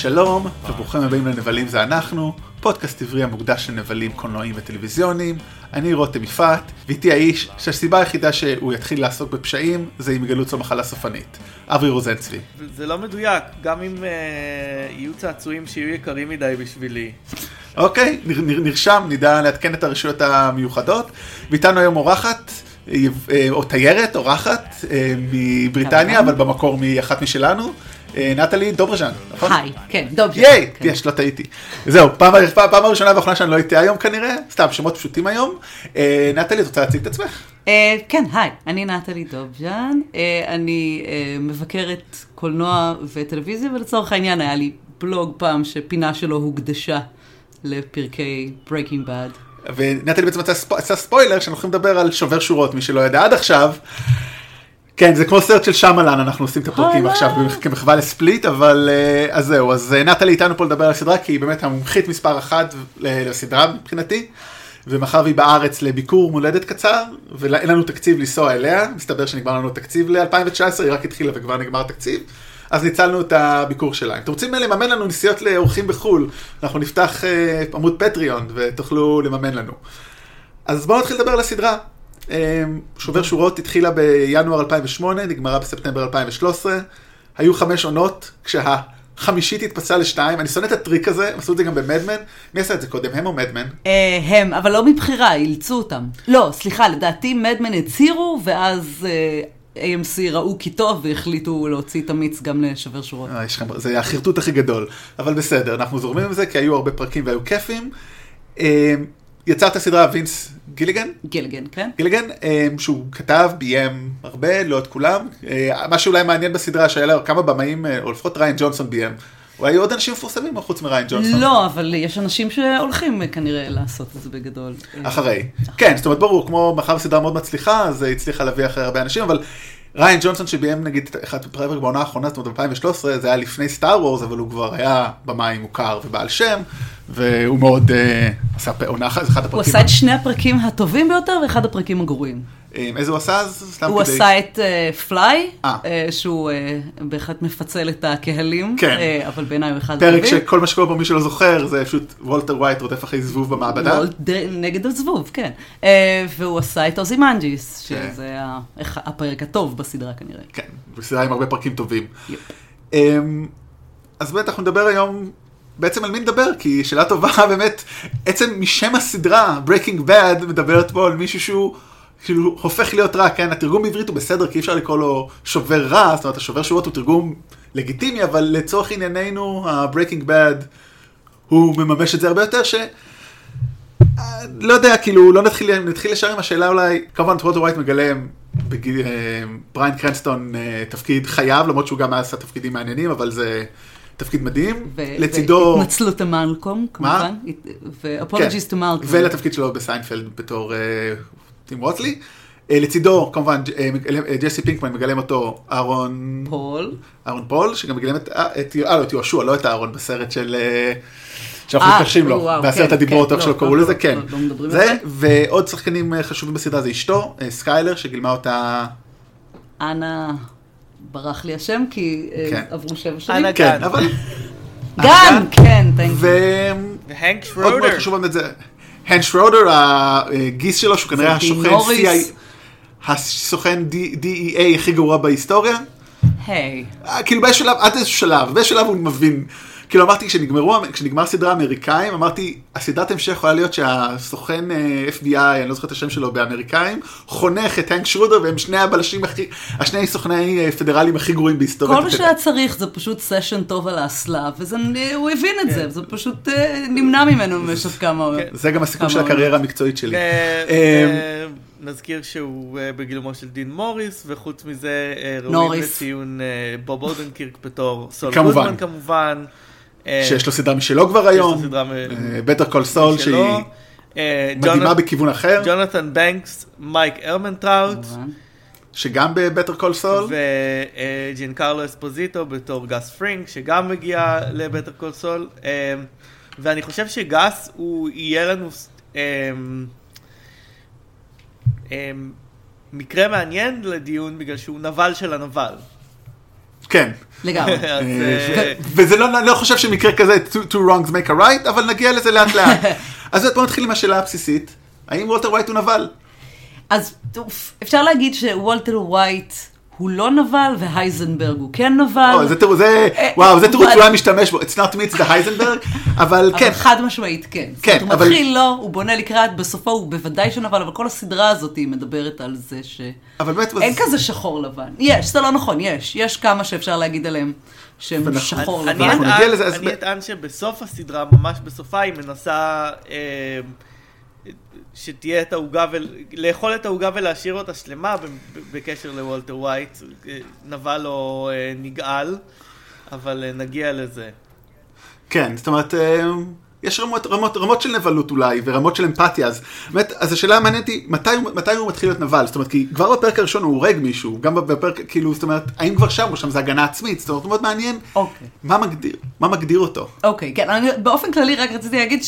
שלום, וברוכים הבאים לנבלים זה אנחנו, פודקאסט עברי המוקדש לנבלים קולנועיים וטלוויזיוניים. אני רותם יפעת, ואיתי האיש שהסיבה היחידה שהוא יתחיל לעסוק בפשעים זה אם יגלו אצלו מחלה סופנית. אברי רוזנצבי. זה לא מדויק, גם אם uh, יהיו צעצועים שיהיו יקרים מדי בשבילי. אוקיי, נר, נר, נרשם, נדע לעדכן את הרשויות המיוחדות. ואיתנו היום אורחת, אה, או תיירת, אורחת, אה, מבריטניה, אבל במקור מאחת משלנו. אה, נטלי דוברז'אן, נכון? היי, כן, דוברז'אן. ייי, יש, לא טעיתי. זהו, פעם הראשונה והאחרונה שאני לא הייתי היום כנראה, סתם, שמות פשוטים היום. אה, נטלי, את רוצה להציג את עצמך? אה, כן, היי, אני נטלי דוברז'אן, אני מבקרת קולנוע וטלוויזיה, ולצורך העניין היה לי בלוג פעם שפינה שלו הוקדשה לפרקי Breaking Bad. ונטלי בעצם עשה ספוילר שאנחנו הולכים לדבר על שובר שורות, מי שלא ידע עד עכשיו. כן, זה כמו סרט של שמלן, אנחנו עושים את הפרקים עכשיו כמחווה לספליט, אבל אה, אז זהו, אז אה, נטלי איתנו פה לדבר על הסדרה, כי היא באמת המומחית מספר אחת לסדרה מבחינתי, ומחר היא בארץ לביקור מולדת קצר, ואין לנו תקציב לנסוע אליה, מסתבר שנגמר לנו תקציב ל-2019, היא רק התחילה וכבר נגמר תקציב. אז ניצלנו את הביקור שלה. אם אתם רוצים לממן לנו נסיעות לאורחים בחו"ל, אנחנו נפתח אה, עמוד פטריון ותוכלו לממן לנו. אז בואו נתחיל לדבר על הסדרה. אמ, שובר שורות התחילה בינואר 2008, נגמרה בספטמבר 2013. היו חמש עונות, כשהחמישית התפצלה לשתיים. אני שונא את הטריק הזה, הם עשו את זה גם במדמן. מי עשה את זה קודם, הם או מדמן? אה, הם, אבל לא מבחירה, אילצו אותם. לא, סליחה, לדעתי מדמן הצהירו, ואז... אה, AMC ראו כי טוב והחליטו להוציא את המיץ גם לשובר שורות. אה, זה החרטוט הכי גדול, אבל בסדר, אנחנו זורמים עם זה כי היו הרבה פרקים והיו כיפים. אמ, יצר את הסדרה וינס גיליגן? גיליגן, כן. גיליגן, אמ, שהוא כתב, ביים הרבה, לא את כולם. אה, מה שאולי מעניין בסדרה, שהיה לו כמה במאים, אה, או לפחות ריין ג'ונסון ביים. היו עוד אנשים מפורסמים חוץ מריין ג'ונסון? לא, אבל יש אנשים שהולכים כנראה לעשות את זה בגדול. אחרי. כן, זאת אומרת, ברור, כמו מאחר סדרה מאוד מצליחה, אז הצליחה להביא אחרי הרבה אנשים, אבל ריין ג'ונסון שביים נגיד אחד פרק בעונה האחרונה, זאת אומרת 2013, זה היה לפני סטאר וורס, אבל הוא כבר היה במאי מוכר ובעל שם, והוא מאוד אה, עשה עונה אחת, זה אחד הפרקים. הוא עשה את שני הפרקים הטובים ביותר ואחד הפרקים הגרועים. אה, איזה הוא עשה אז? הוא. עשה את Fly, אה, שהוא בהחלט מפצל את הקהלים, כן. אבל בעיניי הוא אחד הטובים. פרק שכל מה שקורה פה מי שלא זוכר, זה פשוט וולטר ווייט רודף אחרי זבוב במעבדה. נגד הזבוב, כן. והוא עשה את Ozymandias, כן. שזה הפרק הטוב בסדרה כנראה. כן, בסדרה עם הרבה פרקים טובים. Um, אז באמת אנחנו נדבר היום בעצם על מי נדבר, כי שאלה טובה באמת, עצם משם הסדרה, Breaking Bad, מדברת פה על מישהו שהוא כאילו הופך להיות רע, כן? התרגום בעברית הוא בסדר, כי אי אפשר לקרוא לו שובר רע, זאת אומרת, השובר שורות הוא תרגום לגיטימי, אבל לצורך ענייננו, ה-Breaking Bad, הוא מממש את זה הרבה יותר, ש... לא יודע, כאילו, לא נתחיל, נתחיל ישר עם השאלה אולי, כמובן, וולטר ווייט מגלם בגיל, אה, בריין קרנסטון אה, תפקיד חייו, למרות שהוא גם עשה תפקידים מעניינים, אבל זה תפקיד מדהים. לצידו... והתנצלות למלקום, כמובן. ו-apologies to מלקום. ולתפקיד שלו בסיינפלד בתור טים וואטלי. לצידו, כמובן, ג'סי פינקמן מגלם אותו אהרון... פול. אהרון פול, שגם מגלם את, אה, לא, את יהושע, לא את אהרון, בסרט של... שאנחנו מתקשרים לו, בעשרת כן, הדיברות, כן, איך שלא קראו לזה, כן. זה, ועוד שחקנים חשובים בסדרה זה אשתו, סקיילר, שגילמה אותה... אנה... ברח לי השם, כי אה, כן. עברו שבע שנים. אנה גן. אבל... גן, כן, והנק שרודר. עוד מאוד חשוב באמת זה, הנק שרודר, הגיס שלו, שהוא כנראה הסוכן CIA, הסוכן DEA הכי גרוע בהיסטוריה. היי. אה, כאילו באיזשהו שלב, עד איזשהו שלב, באיזשהו שלב הוא מבין. כאילו אמרתי, כשנגמרו, כשנגמר סדרה אמריקאים, אמרתי, הסדרת המשך יכולה להיות שהסוכן אה, FBI, אני לא זוכר את השם שלו, באמריקאים, חונך את הנק שרודר, והם שני הבלשים הכי, השני סוכני אה, פדרלים הכי גרועים בהיסטוריה. כל מה שהיה צריך זה פשוט סשן טוב על האסלה, והוא הבין את זה, זה פשוט אה, נמנע ממנו במשך כמה... כן. זה גם הסיכום של הקריירה המקצועית שלי. נזכיר שהוא בגילומו של דין מוריס, וחוץ מזה ראויים לציון בוב אודנקירק בתור סול גודמן כמובן. אה, שיש לו סדרה משלו כבר היום, Better Call Saul שהיא אה, מדהימה בכיוון אחר. ג'ונתן בנקס, מייק ארמנטראוט. שגם ב Better Call Saul. וג'יאנקרלו אספוזיטו בתור גס פרינג, שגם מגיע ל Better Call Saul. ואני חושב שגס הוא יהיה לנו מקרה מעניין לדיון, בגלל שהוא נבל של הנבל. כן. לגמרי. אה, אה, וזה לא, אני לא חושב שמקרה כזה two, wrongs make a right, אבל נגיע לזה לאט לאט. אז בוא נתחיל עם השאלה הבסיסית, האם וולטר ווייט הוא נבל? אז אפשר להגיד שוולטר ווייט הוא לא נבל והייזנברג הוא כן נבל. או, זה תירוץ, זה, אה, וואו, זה תירוץ היה משתמש בו, it's not me, it's the הייזנברג, אבל כן, אבל חד משמעית כן. כן, זאת אומרת, אבל- הוא מתחיל לא, הוא בונה לקראת, בסופו הוא בוודאי שנבל, אבל כל הסדרה הזאת היא מדברת על זה שאין אבל באמת, כזה שחור לבן. יש, זה לא נכון, יש. יש כמה שאפשר להגיד עליהם שהם ואנחנו- שחור אני לבן. אני אטען שבסוף הסדרה, ממש בסופה, היא מנסה אה, שתהיה את העוגה, ול- לאכול את העוגה ולהשאיר אותה שלמה בקשר לוולטר ווייט. אה, נבל או אה, נגעל, אבל אה, נגיע לזה. כן, זאת אומרת, יש רמות, רמות, רמות של נבלות אולי, ורמות של אמפתיה, אז באמת, אז השאלה המעניינת היא, מתי, מתי הוא מתחיל להיות נבל? זאת אומרת, כי כבר בפרק הראשון הוא הורג מישהו, גם בפרק, כאילו, זאת אומרת, האם כבר שם, או שם זה הגנה עצמית? זאת אומרת, מאוד מעניין, אוקיי. מה מגדיר, מה מגדיר אותו? אוקיי, כן, אני באופן כללי רק רציתי להגיד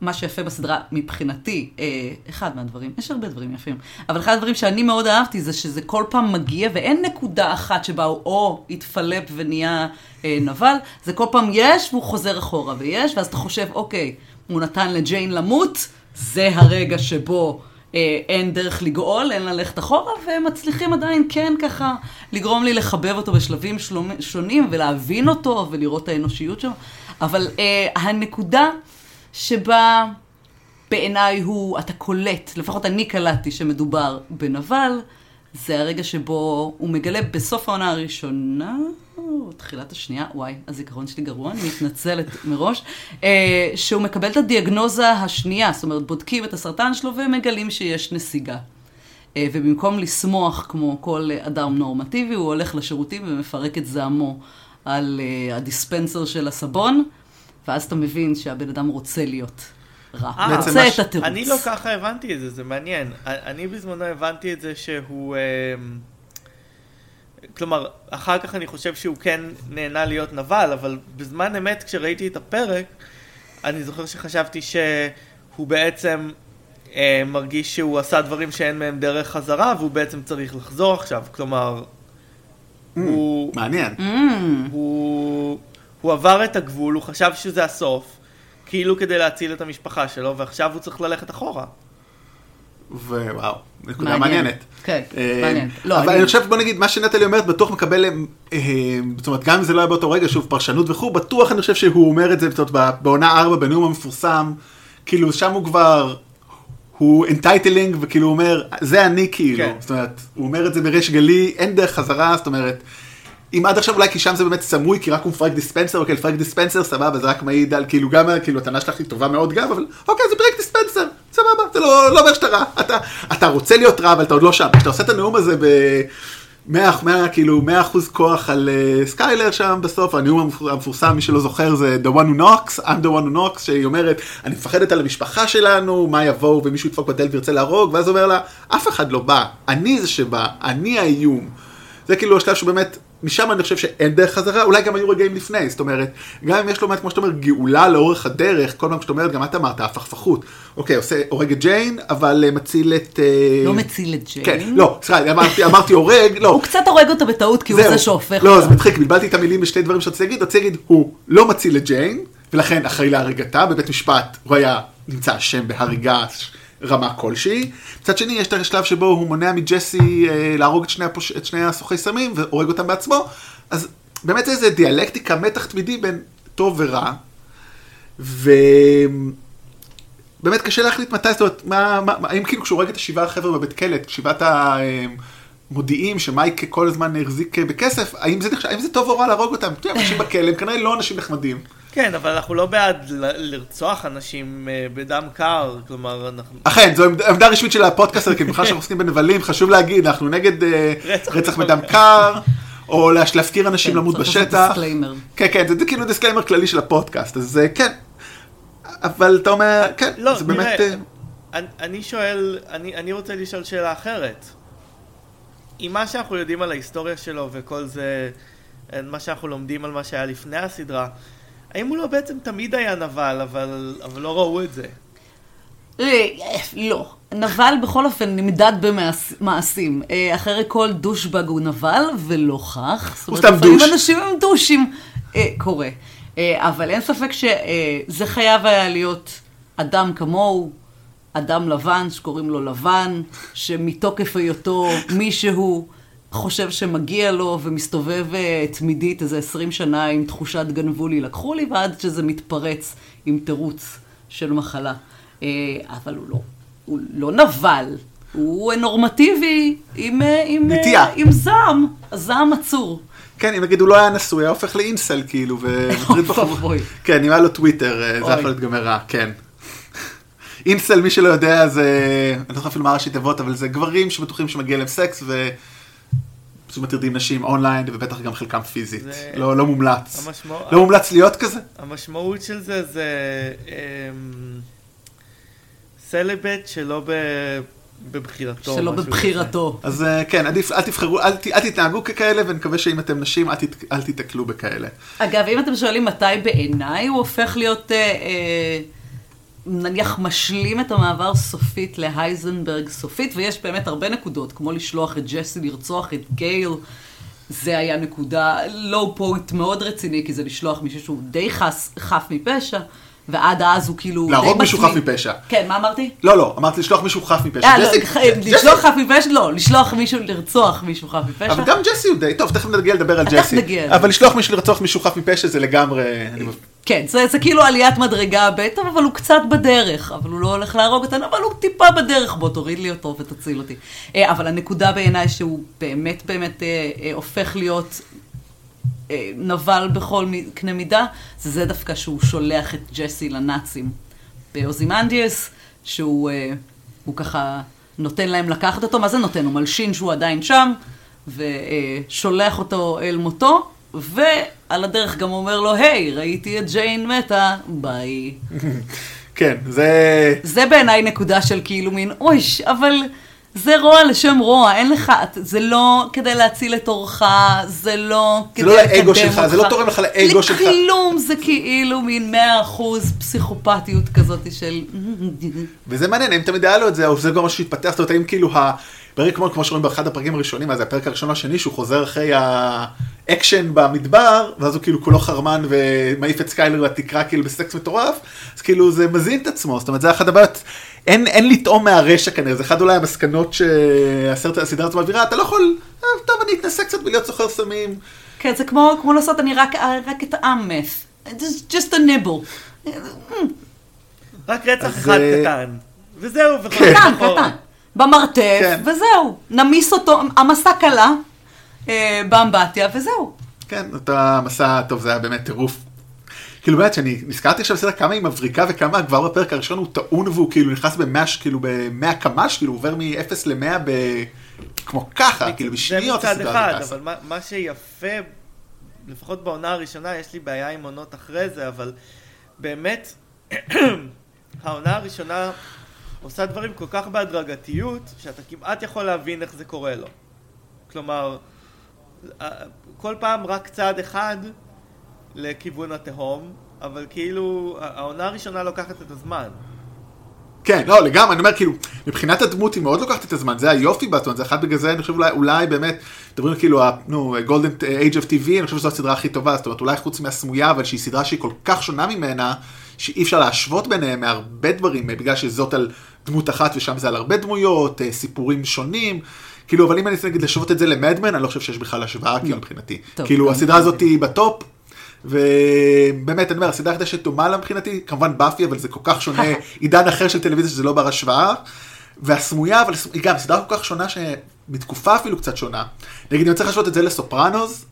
שמה שיפה בסדרה מבחינתי, אה, אחד מהדברים, יש הרבה דברים יפים, אבל אחד הדברים שאני מאוד אהבתי זה שזה כל פעם מגיע ואין נקודה אחת שבה הוא או התפלפ ונהיה אה, נבל, זה כל פעם יש והוא חוזר אחורה ויש, ואז אתה חושב, אוקיי, הוא נתן לג'יין למות, זה הרגע שבו... אה, אין דרך לגאול, אין ללכת אחורה, והם מצליחים עדיין כן ככה לגרום לי לחבב אותו בשלבים שלומ- שונים ולהבין אותו ולראות את האנושיות שלו. אבל אה, הנקודה שבה בעיניי הוא, אתה קולט, לפחות אני קלטתי שמדובר בנבל, זה הרגע שבו הוא מגלה בסוף העונה הראשונה, או תחילת השנייה, וואי, הזיכרון שלי גרוע, אני מתנצלת מראש, אה, שהוא מקבל את הדיאגנוזה השנייה, זאת אומרת, בודקים את הסרטן שלו ומגלים שיש נסיגה. אה, ובמקום לשמוח כמו כל אדם נורמטיבי, הוא הולך לשירותים ומפרק את זעמו על אה, הדיספנסר של הסבון, ואז אתה מבין שהבן אדם רוצה להיות רע. אה, הוא בעצם רוצה את התירוץ. אני לא ככה הבנתי את זה, זה מעניין. אני בזמנו הבנתי את זה שהוא... אה, כלומר, אחר כך אני חושב שהוא כן נהנה להיות נבל, אבל בזמן אמת כשראיתי את הפרק, אני זוכר שחשבתי שהוא בעצם אה, מרגיש שהוא עשה דברים שאין מהם דרך חזרה, והוא בעצם צריך לחזור עכשיו. כלומר, הוא... מעניין. Mm, הוא, הוא עבר את הגבול, הוא חשב שזה הסוף, כאילו כדי להציל את המשפחה שלו, ועכשיו הוא צריך ללכת אחורה. ווואו, נקודה. מעניינת. כן, אה, מעניין. לא, אבל אני- חושב, בוא נגיד, מה שנטלי אומרת, בטוח מקבל, אה, זאת אומרת, גם אם זה לא היה באותו רגע, שוב, פרשנות וכו', בטוח אני חושב שהוא אומר את זה, זאת אומרת, בעונה 4, בנאום המפורסם, כאילו, שם הוא כבר, הוא entitling, וכאילו הוא אומר, זה אני כאילו, כן. זאת אומרת, הוא אומר את זה בריש גלי, אין דרך חזרה, זאת אומרת, אם עד עכשיו אולי כי שם זה באמת סמוי, כי רק הוא מפרק dispenser, אוקיי, לפרק dispenser, סבבה, זה רק מעיד על, כאילו, גם, כאילו, הטענה שלך היא טובה מאוד גם, אבל אוקיי, זה פרק dispenser, סבבה, זה לא, לא אומר שאתה רע, אתה, אתה רוצה להיות רע, אבל אתה עוד לא שם. כשאתה עושה את הנאום הזה ב... 100, 100, כאילו 100 אחוז כוח על uh, סקיילר שם בסוף, הנאום המפ- המפורסם, מי שלא זוכר, זה The one who knocks, I'm the one who knocks, שהיא אומרת, אני מפחדת על המשפחה שלנו, מה יבואו ומישהו ידפוק בדלת וירצה להרוג, ואז אומר לה, אף אחד לא בא, אני זה שבא, אני האיום. זה כאילו השלב שבאמת, משם אני חושב שאין דרך חזרה, אולי גם היו רגעים לפני, זאת אומרת, גם אם יש לו, כמו שאתה אומר, גאולה לאורך הדרך, כל פעם שאתה אומרת, גם את אמרת, הפכפכות. אוקיי, עושה, הורג את ג'יין, אבל אה, מציל את... אה, לא מציל את ג'יין. כן, לא, סליחה, אמרתי, אמרתי הורג, לא. הוא קצת הורג אותה בטעות, כי הוא. זה שהופך לא. זה מצחיק, בלבלתי את המילים בשתי דברים שרציתי להגיד, רציתי להגיד, הוא לא מציל את ג'יין, ולכן אחראי להריגתה, בבית משפט הוא היה נמצא אשם בהריגה רמה כלשהי. מצד שני, יש את השלב שבו הוא מונע מג'סי אה, להרוג את שני, הפוש... את שני הסוחי סמים, והורג אותם בעצמו, אז באמת זה איזה דיאלקטיקה, מתח תמידי בין טוב ורע, ובאמת קשה להחליט מתי, זאת אומרת, מה, מה, האם כאילו כשהוא הורג את השבעה החבר'ה בבית כלא, שבעת המודיעים שמייק כל הזמן החזיק בכסף, האם זה, האם זה טוב או רע להרוג אותם? אנשים בכלא הם כנראה לא אנשים נחמדים. כן, אבל אנחנו לא בעד לרצוח אנשים אה, בדם קר, כלומר, אנחנו... אכן, זו עמד- עמדה רשמית של הפודקאסט, כי בכלל שאנחנו עוסקים בנבלים, חשוב להגיד, אנחנו נגד אה, רצח בדם קר, או להפקיר אנשים כן, למות בשטח. כן, כן, זה כאילו דיסקליימר כללי של הפודקאסט, אז אה, כן. אבל אתה אומר, כן, לא, זה באמת... אני, שואל, אני, אני רוצה לשאול שאלה אחרת. עם מה שאנחנו יודעים על ההיסטוריה שלו וכל זה, מה שאנחנו לומדים על מה שהיה לפני הסדרה, האם הוא לא בעצם תמיד היה נבל, אבל, אבל לא ראו את זה? אה, לא. נבל בכל אופן נמדד במעשים. אה, אחרי כל דושבג הוא נבל, ולא כך. הוא סתם דוש. לפעמים אנשים הם דושים. אה, קורה. אבל אין ספק שזה חייב היה להיות אדם כמוהו, אדם לבן שקוראים לו לבן, שמתוקף היותו מישהו חושב שמגיע לו ומסתובב תמידית איזה עשרים שנה עם תחושת גנבו לי, לקחו לי, ועד שזה מתפרץ עם תירוץ של מחלה. אבל הוא לא. הוא לא נבל, הוא נורמטיבי עם, אה, עם, אה. עם זעם, הזעם עצור. כן, אם נגיד הוא לא היה נשוי, היה הופך לאינסל כאילו, ומטריד בחור. כן, אם היה לו טוויטר, אה, זה יכול להיות גם רע, כן. אינסל, מי שלא יודע, זה, אני לא זוכר אפילו מה ראשי תיבות, אבל זה גברים שבטוחים שמגיע להם סקס, ו... פשוט מטרידים נשים אונליין, ובטח גם חלקם פיזית. זה... לא, לא מומלץ. המשמע... לא מומלץ להיות כזה? המשמעות של זה זה... אמ... סלבט שלא ב... בבחירתו. שלא בבחירתו. אז אה, כן, עדיף, אל תבחרו, אל, אל תתנהגו ככאלה, ונקווה שאם אתם נשים, אל, תת, אל תיתקלו בכאלה. אגב, אם אתם שואלים מתי בעיניי הוא הופך להיות, אה, אה, נניח, משלים את המעבר סופית להייזנברג סופית, ויש באמת הרבה נקודות, כמו לשלוח את ג'סי לרצוח את גייל. זה היה נקודה לואו פוינט מאוד רציני, כי זה לשלוח מישהו שהוא די חס, חף מפשע. ועד אז הוא כאילו... להרוג מישהו חף מפשע. כן, מה אמרתי? לא, לא, אמרתי לשלוח מישהו חף מפשע. אה, לא, לשלוח חף מפשע, לא, לשלוח מישהו לרצוח מישהו חף מפשע. אבל גם ג'סי הוא די, טוב, תכף נגיע לדבר על ג'סי. אבל לשלוח מישהו לרצוח מישהו חף מפשע זה לגמרי... כן, זה, זה כאילו עליית מדרגה ב', אבל הוא קצת בדרך, אבל הוא לא הולך להרוג אותנו, אבל הוא טיפה בדרך, בוא תוריד לי אותו ותציל אותי. אה, אבל הנקודה בעיניי שהוא באמת באמת אה, הופך להיות אה, נבל בכל קנה מידה, זה זה דווקא שהוא שולח את ג'סי לנאצים באוזימנדיאס, שהוא אה, ככה נותן להם לקחת אותו, מה זה נותן? הוא מלשין שהוא עדיין שם, ושולח אותו אל מותו, ועל הדרך גם אומר לו, היי, ראיתי את ג'יין מתה, ביי. כן, זה... זה בעיניי נקודה של כאילו מין, אויש, אבל... זה רוע לשם רוע, אין לך, זה לא כדי להציל את עורך, זה לא כדי לקדם אותך. זה לא לאגו שלך, זה לא תורם לך לאגו שלך. לכלום, זה כאילו מין מאה אחוז פסיכופתיות כזאת של... וזה מעניין, אם תמיד היה לו את זה, או זה גם מה שהתפתח, זאת אומרת, האם כאילו פרק כמו, כמו שרואים באחד הפרקים הראשונים, אז זה הפרק הראשון והשני, שהוא חוזר אחרי האקשן במדבר, ואז הוא כאילו כולו חרמן ומעיף את סקיילר לתקרה כאילו בסקס מטורף, אז כאילו זה מזין את עצמו, זאת אומרת זה אחת הבעיות, אין, אין לטעום מהרשע כנראה, זה אחד אולי המסקנות שהסדרה הזאת מעבירה, אתה לא יכול, אה, טוב אני אתנסה קצת בלהיות סוחר סמים. כן, זה כמו, כמו לעשות, אני רק, רק את האמף, just a nibble. רק רצח אחד קטן, וזהו, קטן, קטן. במרתף, כן. וזהו. נמיס אותו, המסע קלה אה, באמבטיה, וזהו. כן, אותו המסע, טוב, זה היה באמת טירוף. כאילו באמת, שאני נזכרתי עכשיו בסדר כמה היא מבריקה וכמה כבר בפרק הראשון הוא טעון והוא כאילו נכנס במאה, כאילו במאה קמ"ש, כאילו עובר מ-0 ל-100 ב... כמו ככה, כאילו בשניות. זה מצד אחד, אבל מה, מה שיפה, לפחות בעונה הראשונה, יש לי בעיה עם עונות אחרי זה, אבל באמת, העונה הראשונה עושה דברים כל כך בהדרגתיות, שאתה כמעט יכול להבין איך זה קורה לו. כלומר, כל פעם רק צעד אחד לכיוון התהום, אבל כאילו, העונה הראשונה לוקחת את הזמן. כן, לא, לגמרי, אני אומר, כאילו, מבחינת הדמות היא מאוד לוקחת את הזמן, זה היופי בה, זאת אומרת, זה אחד בגלל זה, אני חושב אולי, אולי באמת, מדברים כאילו, נו, Golden Age of TV, אני חושב שזו הסדרה הכי טובה, זאת אומרת, אולי חוץ מהסמויה, אבל שהיא סדרה שהיא כל כך שונה ממנה, שאי אפשר להשוות ביניהם מהרבה דברים, בגלל שזאת על דמות אחת ושם זה על הרבה דמויות, אה, סיפורים שונים. כאילו, אבל אם אני נגיד להשוות את זה ל Mad Men, אני לא חושב שיש בכלל השוואה, כאילו, מבחינתי. כאילו, הסדרה הזאת היא בטופ, ובאמת, אני אומר, הסדרה היחידה שדומה לה מבחינתי, כמובן באפי, אבל זה כל כך שונה, עידן אחר של טלוויזיה שזה לא בר השוואה. והסמויה, אבל היא גם סדרה כל כך שונה, שמתקופה אפילו קצת שונה. נגיד, אני צריך להשוות את זה לסופרנוס,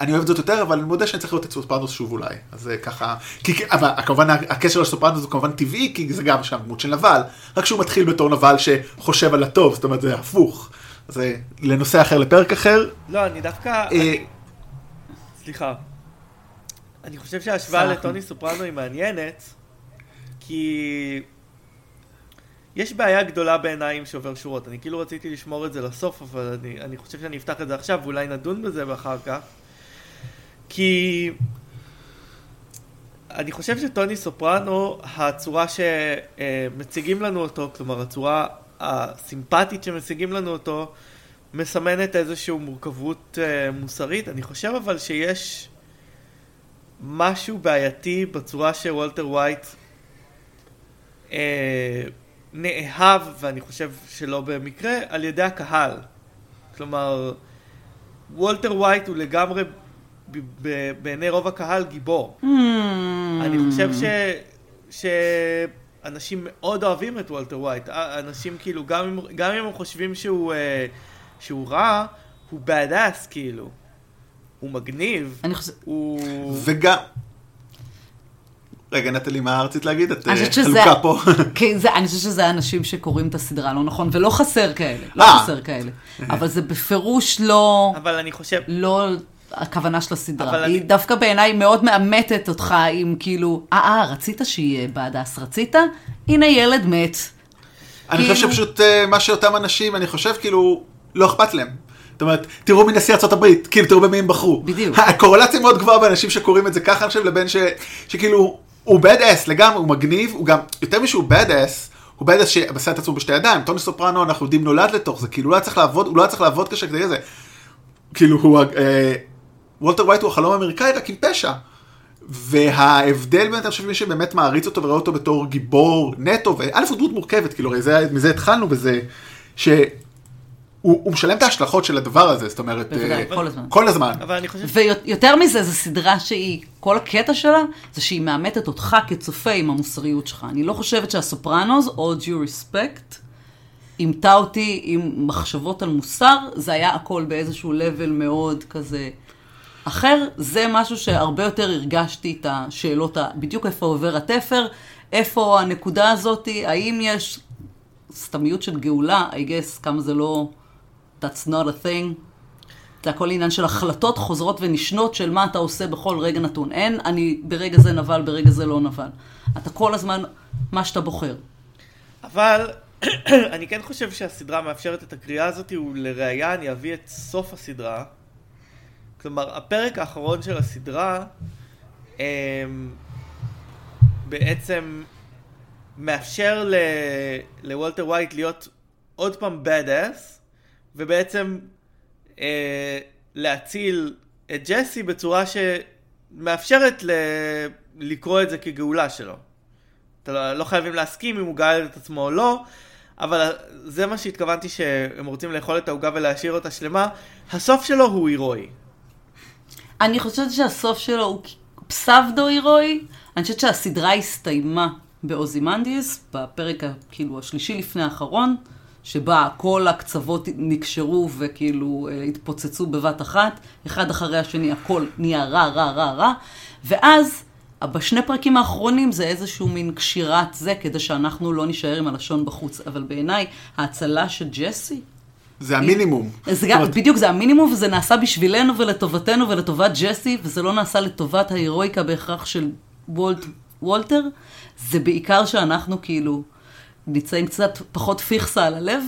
אני אוהב את זאת יותר, אבל אני מודה שאני צריך לראות את סופרנוס שוב אולי. אז זה ככה... כי, אבל כמובן הקשר לסופרנוס הוא כמובן טבעי, כי זה גם שם דמות של נבל. רק שהוא מתחיל בתור נבל שחושב על הטוב, זאת אומרת זה הפוך. זה לנושא אחר, לפרק אחר. לא, אני דווקא... אה, סליחה. אני חושב שההשוואה לטוני סופרנו היא מעניינת, כי... יש בעיה גדולה בעיניי עם שובר שורות. אני כאילו רציתי לשמור את זה לסוף, אבל אני, אני חושב שאני אפתח את זה עכשיו, ואולי נדון בזה אחר כך. כי אני חושב שטוני סופרנו, הצורה שמציגים לנו אותו, כלומר הצורה הסימפטית שמציגים לנו אותו, מסמנת איזושהי מורכבות אה, מוסרית. אני חושב אבל שיש משהו בעייתי בצורה שוולטר ווייט אה, נאהב, ואני חושב שלא במקרה, על ידי הקהל. כלומר, וולטר ווייט הוא לגמרי בעיני רוב הקהל גיבור. Hmm. אני חושב ש... שאנשים מאוד אוהבים את וולטר ווייט. אה, אנשים כאילו, גם אם, גם אם הם חושבים שהוא, אה, שהוא רע, הוא bad ass כאילו. הוא מגניב. אני חושבת... הוא... וגם... רגע, נטלי, מה רצית להגיד? את אני אה. חלוקה פה. כן, זה, אני חושבת שזה האנשים שקוראים את הסדרה לא נכון, ולא חסר כאלה, לא. חסר כאלה. אבל זה בפירוש לא, אבל אני חושב... לא הכוונה של הסדרה. אבל היא אני- דווקא בעיניי מאוד מאמתת אותך עם כאילו, אה, אה, רצית שיהיה בהדס, רצית? הנה ילד מת. אני חושב כאילו- שפשוט אה, מה שאותם אנשים, אני חושב כאילו, לא אכפת להם. זאת אומרת, תראו מי נשיא הברית, כאילו תראו במי הם בחרו. בדיוק. הקורלציה מאוד גבוהה באנשים שקוראים את זה ככה, אני חושב, לבין ש... שכאילו, הוא bad ass לגמרי, הוא מגניב, הוא גם, יותר משהוא bad ass, הוא bad ass שעשה את עצמו בשתי ידיים. טוני סופרנו, אנחנו יודעים, נולד לתוך זה, כאילו, הוא לא היה צריך לעבוד, הוא לא היה צריך לעבוד קשה כדי זה. כאילו, הוא, אה, וולטר ווייט הוא החלום האמריקאי רק עם פשע. וההבדל בין, אני חושב, מי שבאמת מעריץ אותו ורואה אותו בתור גיבור נטו, וא' הוא דמות מורכבת, כאילו, הרי זה, מזה התחלנו בזה, שהוא הוא משלם את ההשלכות של הדבר הזה, זאת אומרת, בוודאי, אה, כל הזמן. כל הזמן. אבל אני חושב... ויותר מזה, זו סדרה שהיא, כל הקטע שלה, זה שהיא מאמתת אותך כצופה עם המוסריות שלך. אני לא חושבת שהסופרנוס, all due respect, אימתה אותי עם מחשבות על מוסר, זה היה הכל באיזשהו level מאוד כזה אחר. זה משהו שהרבה יותר הרגשתי את השאלות, בדיוק איפה עובר התפר, איפה הנקודה הזאת, האם יש סתמיות של גאולה, I guess, כמה זה לא, that's not a thing. זה הכל עניין של החלטות חוזרות ונשנות של מה אתה עושה בכל רגע נתון. אין, אני ברגע זה נבל, ברגע זה לא נבל. אתה כל הזמן, מה שאתה בוחר. אבל אני כן חושב שהסדרה מאפשרת את הקריאה הזאת, ולראיה אני אביא את סוף הסדרה. כלומר, הפרק האחרון של הסדרה אמ, בעצם מאפשר ל... לוולטר ווייט להיות עוד פעם bad ass, ובעצם אה, להציל את ג'סי בצורה שמאפשרת ל... לקרוא את זה כגאולה שלו. אתה לא, לא חייבים להסכים אם הוא גאל את עצמו או לא, אבל זה מה שהתכוונתי שהם רוצים לאכול את העוגה ולהשאיר אותה שלמה. הסוף שלו הוא הירואי. אני חושבת שהסוף שלו הוא פסבדו הירואי. אני חושבת שהסדרה הסתיימה באוזימנדיס, בפרק כאילו השלישי לפני האחרון, שבה כל הקצוות נקשרו וכאילו אה, התפוצצו בבת אחת, אחד אחרי השני הכל נהיה רע, רע, רע, רע, ואז בשני פרקים האחרונים זה איזשהו מין קשירת זה, כדי שאנחנו לא נישאר עם הלשון בחוץ. אבל בעיניי, ההצלה של ג'סי, זה המינימום. זה גם, בדיוק, זה המינימום, וזה נעשה בשבילנו ולטובתנו ולטובת ג'סי, וזה לא נעשה לטובת ההירואיקה בהכרח של וולט, וולטר. זה בעיקר שאנחנו כאילו נמצאים קצת פחות פיכסה על הלב,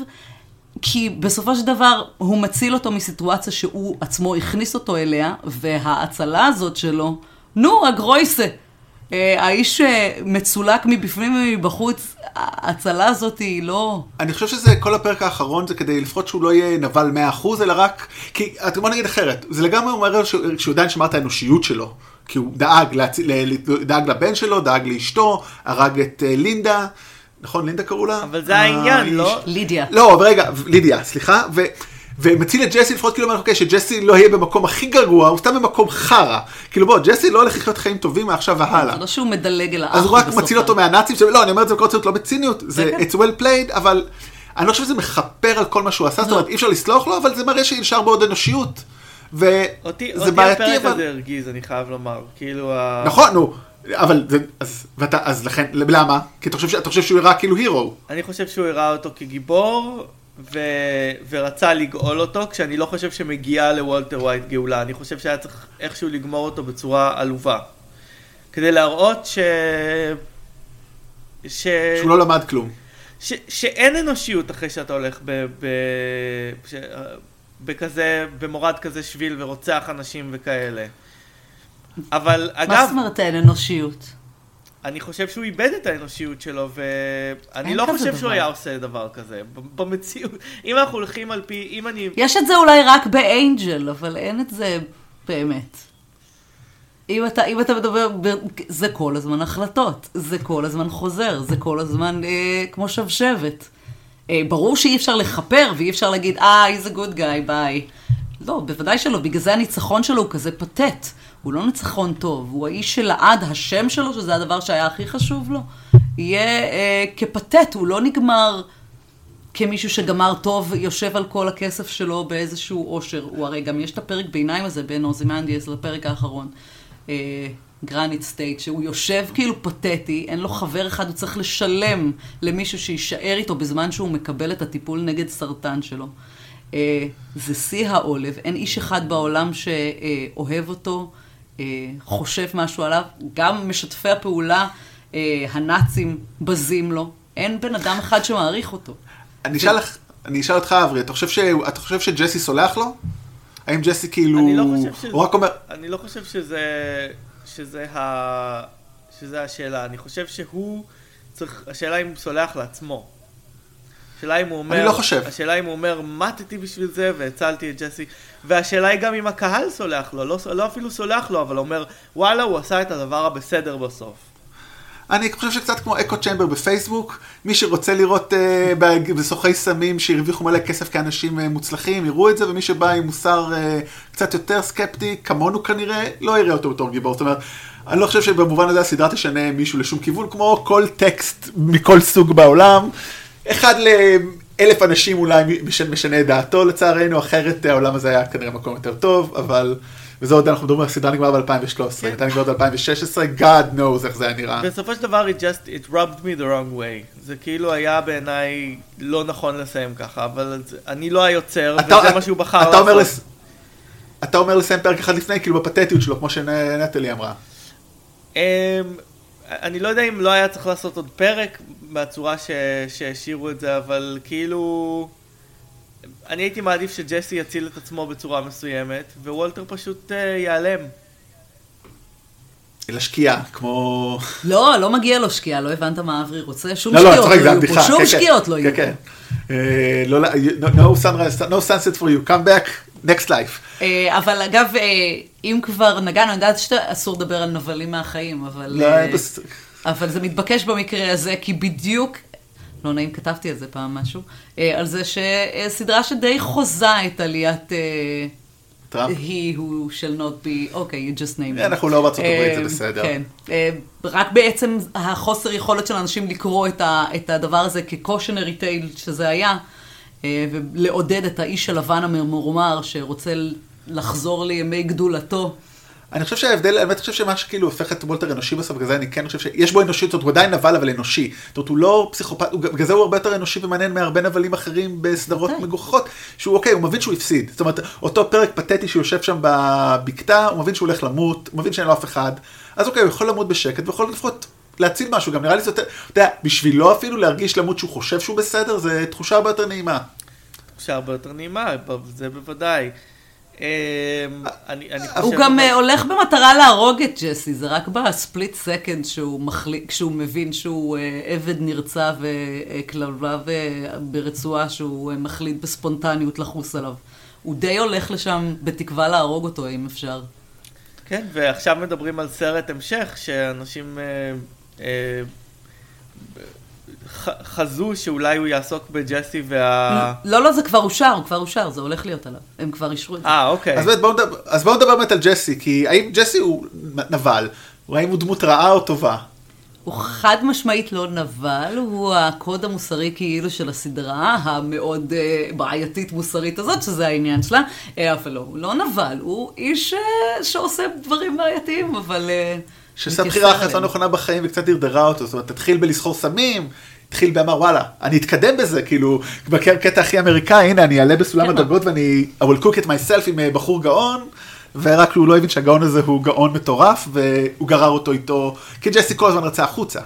כי בסופו של דבר הוא מציל אותו מסיטואציה שהוא עצמו הכניס אותו אליה, וההצלה הזאת שלו, נו, הגרויסה. אה, האיש אה, מצולק מבפנים ומבחוץ, ההצלה הזאת היא לא... אני חושב שזה, כל הפרק האחרון זה כדי לפחות שהוא לא יהיה נבל 100%, אלא רק, כי, את- בוא נגיד אחרת, זה לגמרי אומר שהוא עדיין שמר את האנושיות שלו. כי הוא דאג, להצ... דאג לבן שלו, דאג לאשתו, הרג את אה, לינדה, נכון, לינדה קראו לה? אבל זה העניין, לא? לידיה. לא, אבל רגע, לידיה, סליחה, ו... ומציל את ג'סי לפחות כאילו אומר, אוקיי, שג'סי לא יהיה במקום הכי גרוע, הוא סתם במקום חרא. כאילו בוא, ג'סי לא הולך לחיות חיים טובים מעכשיו והלאה. זה לא שהוא מדלג אל האח. אז הוא רק מציל אותו מהנאצים, לא, אני אומר את זה בכל צניעות, לא בציניות, זה כן. it's well played, אבל אני לא חושב שזה מכפר על כל מה שהוא עשה, זאת לא. אומרת, אי אפשר לסלוח לו, אבל זה מראה שנשאר בעוד אנושיות. אותי, וזה אותי בעייתי, הפרק אבל... הזה הרגיז, אני חייב לומר. כאילו, ה... נכון, נו, אבל זה, אז, ואתה, אז לכן, למה? כי אתה חושב, ש- אתה חושב שהוא הראה כאילו הירו. אני חושב שהוא הראה אותו כגיבור, ו... ורצה לגאול אותו, כשאני לא חושב שמגיעה לוולטר ווייט גאולה. אני חושב שהיה צריך איכשהו לגמור אותו בצורה עלובה. כדי להראות ש... ש... שהוא לא למד כלום. ש... שאין אנושיות אחרי שאתה הולך ב... ב... ש... בכזה, במורד כזה שביל ורוצח אנשים וכאלה. אבל מה אגב, זאת אומרת אין אנושיות? אני חושב שהוא איבד את האנושיות שלו, ואני לא חושב דבר. שהוא היה עושה דבר כזה. במציאות, אם אנחנו הולכים על פי, אם אני... יש את זה אולי רק באנג'ל, אבל אין את זה באמת. אם אתה, אם אתה מדבר, זה כל הזמן החלטות, זה כל הזמן חוזר, זה כל הזמן אה, כמו שבשבת. אה, ברור שאי אפשר לכפר ואי אפשר להגיד, אה, he's a good guy, ביי. לא, בוודאי שלא, בגלל זה הניצחון שלו הוא כזה פתטי. הוא לא ניצחון טוב, הוא האיש שלעד השם שלו, שזה הדבר שהיה הכי חשוב לו, יהיה אה, כפתטי, הוא לא נגמר כמישהו שגמר טוב, יושב על כל הכסף שלו באיזשהו עושר. הוא הרי גם יש את הפרק ביניים הזה בין אוזימנדיאס לפרק האחרון. Granite State, שהוא יושב כאילו פתטי, אין לו חבר אחד, הוא צריך לשלם למישהו שיישאר איתו בזמן שהוא מקבל את הטיפול נגד סרטן שלו. אה, זה שיא העולב, אין איש אחד בעולם שאוהב אותו, אה, חושב משהו עליו, גם משתפי הפעולה אה, הנאצים בזים לו, אין בן אדם אחד שמעריך אותו. אני אשאל לך- אני אשאל אותך, אברי, אתה חושב ש- אתה חושב שג'סי סולח לו? האם ג'סי כאילו... אני לא חושב שזה... הוא רק אומר... אני לא חושב שזה... שזה ה... שזה השאלה. אני חושב שהוא צריך... השאלה אם הוא סולח לעצמו. השאלה אם הוא אומר... אני לא חושב. השאלה אם הוא אומר, מתתי בשביל זה והצלתי את ג'סי. והשאלה היא גם אם הקהל סולח לו. לא, לא אפילו סולח לו, אבל אומר, וואלה, הוא עשה את הדבר הבסדר בסוף. אני חושב שקצת כמו אקו צ'מבר בפייסבוק, מי שרוצה לראות אה, ב- בסוחרי סמים שהרוויחו מלא כסף כאנשים אה, מוצלחים, יראו את זה, ומי שבא עם מוסר אה, קצת יותר סקפטי, כמונו כנראה, לא יראה אותו בתור גיבור. זאת אומרת, אני לא חושב שבמובן הזה הסדרה תשנה מישהו לשום כיוון, כמו כל טקסט מכל סוג בעולם. אחד לאלף אנשים אולי מש- משנה את דעתו לצערנו, אחרת העולם הזה היה כנראה מקום יותר טוב, אבל... וזה עוד אנחנו מדברים על הסדרה נגמרה ב-2013, כן. הייתה נגמרת ב-2016, God knows איך זה היה נראה. בסופו של דבר, it just, it rubbed me the wrong way. זה כאילו היה בעיניי לא נכון לסיים ככה, אבל אני לא היוצר, אתה- וזה מה שהוא בחר אתה אומר לעשות. לס- אתה אומר לסיים פרק אחד לפני, כאילו בפתטיות שלו, כמו שנטלי אמרה. אמ, אני לא יודע אם לא היה צריך לעשות עוד פרק מהצורה שהשאירו את זה, אבל כאילו... אני הייתי מעדיף שג'סי יציל את עצמו בצורה מסוימת, ווולטר פשוט אה, ייעלם. לשקיעה, כמו... לא, לא מגיע לו שקיעה, לא הבנת מה אברי רוצה? שום לא, לא, אני שקיעות צוחק, זה לא יהיו פה, הבדיחה. שום כן, כן. שקיעות לא יהיו כן, פה. כן. אה, לא, לא, no- no sunrise, no sunset for you, come back, next life. אה, אבל אגב, אה, אם כבר נגענו, אני יודעת שאסור לדבר על נבלים מהחיים, אבל... אה, אבל זה מתבקש במקרה הזה, כי בדיוק, לא נעים, כתבתי על זה פעם משהו, אה, על זה שסדרה שדי חוזה את עליית אה, טראמפ. he who shall not be, אוקיי, you just name it. אנחנו לא בארצות הברית, זה אה, בסדר. כן. אה, רק בעצם החוסר יכולת של אנשים לקרוא את, ה, את הדבר הזה כקושנרי טייל שזה היה, אה, ולעודד את האיש הלבן הממורמר שרוצה לחזור לימי גדולתו. אני חושב שההבדל, אני באמת חושב שמה שכאילו הופך את וולטר אנושי בסוף, בגלל זה אני כן חושב שיש בו אנושיות, זאת אומרת, הוא עדיין נבל אבל אנושי. זאת אומרת, הוא לא פסיכופת, הוא- בגלל זה הוא הרבה יותר אנושי ומעניין מהרבה נבלים אחרים בסדרות בוודאי. מגוחכות, שהוא אוקיי, הוא מבין שהוא הפסיד. זאת אומרת, אותו פרק פתטי שהוא יושב שם בבקתה, הוא מבין שהוא הולך למות, הוא מבין שאין לו אף אחד, אז אוקיי, הוא יכול למות בשקט, ויכול לפחות להציל משהו, גם נראה לי זה יותר, אתה יודע, בשבילו אפילו להרגיש למות שהוא חושב שהוא בסדר, זה תחושה הרבה יותר נעימה. תחושה הרבה יותר נעימה, זה בוודאי. אמ, אני אני חושב... הוא גם אבל- אה, הולך במטרה להרוג את ג'סי, זה רק בספליט סקנד שהוא מבין שהוא אה, עבד נרצע וכלבלב אה, ברצועה שהוא מחליט בספונטניות לחוס עליו. הוא די הולך לשם בתקווה להרוג אותו, אם אפשר. כן, ועכשיו מדברים על סרט המשך, שאנשים אה, אה, חזו שאולי הוא יעסוק בג'סי וה... לא, לא, זה כבר אושר, הוא כבר אושר, זה הולך להיות עליו. הם כבר אישרו את זה. אה, אוקיי. אז בואו נדבר, אז בואו נדבר באמת על ג'סי, כי האם ג'סי הוא נבל, או האם הוא דמות רעה או טובה? הוא חד משמעית לא נבל, הוא הקוד המוסרי כאילו של הסדרה המאוד uh, בעייתית מוסרית הזאת, שזה העניין שלה, uh, אבל לא, הוא לא נבל, הוא איש uh, שעושה דברים בעייתיים, אבל... Uh, שעשה בחירה אחת לא נכונה בחיים וקצת דרדרה אותו, זאת אומרת, תתחיל בלסחור סמים, התחיל באמר וואלה, אני אתקדם בזה, כאילו, בקטע הכי אמריקאי, הנה, אני אעלה בסולם כן. הדרגות ואני, I will cook it myself עם אה, בחור גאון, ורק הוא לא הבין שהגאון הזה הוא גאון מטורף, והוא גרר אותו איתו, כי ג'סי כל הזמן רצה החוצה.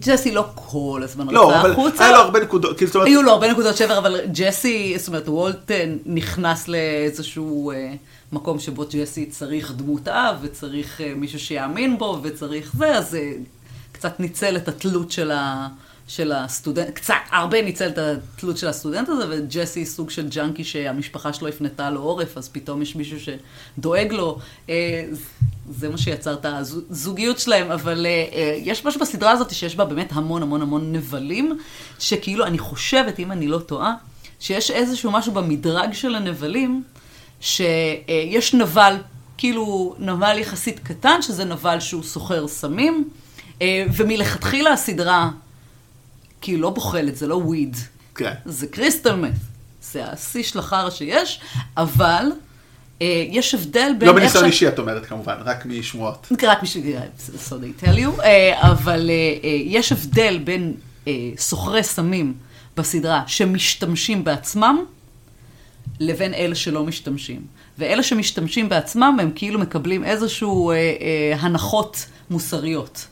ג'סי לא כל הזמן לא, רצה אבל החוצה. היה לו הרבה נקודות, כאילו, זאת אומרת, היו לו הרבה נקודות שבר, אבל ג'סי, זאת אומרת, וולט אה, נכנס לאיזשהו אה, מקום שבו ג'סי צריך דמות אב, וצריך מישהו שיאמין בו, וצריך זה, אז קצת ניצל את התלות של, ה, של הסטודנט, קצת, הרבה ניצל את התלות של הסטודנט הזה, וג'סי סוג של ג'אנקי שהמשפחה שלו הפנתה לו עורף, אז פתאום יש מישהו שדואג לו. אה, זה מה שיצר את הזוגיות שלהם, אבל אה, אה, יש משהו בסדרה הזאת שיש בה באמת המון המון המון נבלים, שכאילו, אני חושבת, אם אני לא טועה, שיש איזשהו משהו במדרג של הנבלים, שיש נבל, כאילו נבל יחסית קטן, שזה נבל שהוא סוחר סמים, ומלכתחילה הסדרה, כאילו לא בוחלת, זה לא וויד. כן. זה קריסטל מת. זה השיא של החרא שיש, אבל אה, יש הבדל בין... לא בניסיון אישי את אומרת כמובן, רק משמועות. רק בשביל... so they tell you. אה, אבל יש הבדל בין סוחרי סמים בסדרה שמשתמשים בעצמם, לבין אלה שלא משתמשים. ואלה שמשתמשים בעצמם, הם כאילו מקבלים איזשהו אה, אה, הנחות מוסריות.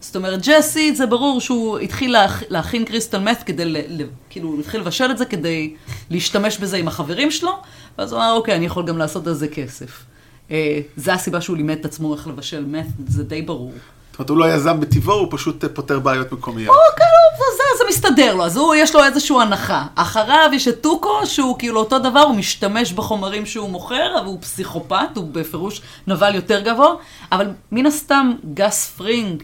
זאת אומרת, ג'סי, זה ברור שהוא התחיל להכ... להכין קריסטל מת כדי, ל... ל... כאילו, הוא התחיל לבשל את זה כדי להשתמש בזה עם החברים שלו, ואז הוא אמר, אוקיי, אני יכול גם לעשות על זה כסף. אה, זה הסיבה שהוא לימד את עצמו איך לבשל מת, זה די ברור. אומרת, הוא לא יזם בטבעו, הוא פשוט אה, פותר בעיות מקומיות. אוקיי, זה, זה מסתדר לו, אז הוא, יש לו איזושהי הנחה. אחריו יש את טוקו, שהוא כאילו אותו דבר, הוא משתמש בחומרים שהוא מוכר, אבל הוא פסיכופת, הוא בפירוש נבל יותר גבוה, אבל מן הסתם גס פרינג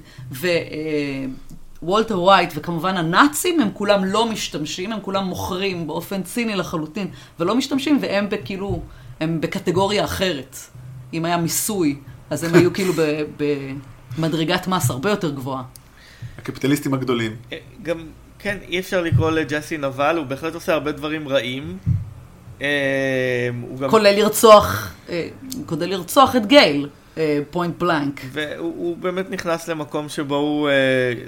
ווולטר ווייט, וכמובן הנאצים, הם כולם לא משתמשים, הם כולם מוכרים באופן ציני לחלוטין, ולא משתמשים, והם כאילו, הם בקטגוריה אחרת. אם היה מיסוי, אז הם היו כאילו ב... ב מדרגת מס הרבה יותר גבוהה. הקפיטליסטים הגדולים. אה, גם, כן, אי אפשר לקרוא לג'סי נבל, הוא בהחלט עושה הרבה דברים רעים. אה, גם... כולל לרצוח, אה, כולל לרצוח את גייל, פוינט בלנק. והוא באמת נכנס למקום שבו הוא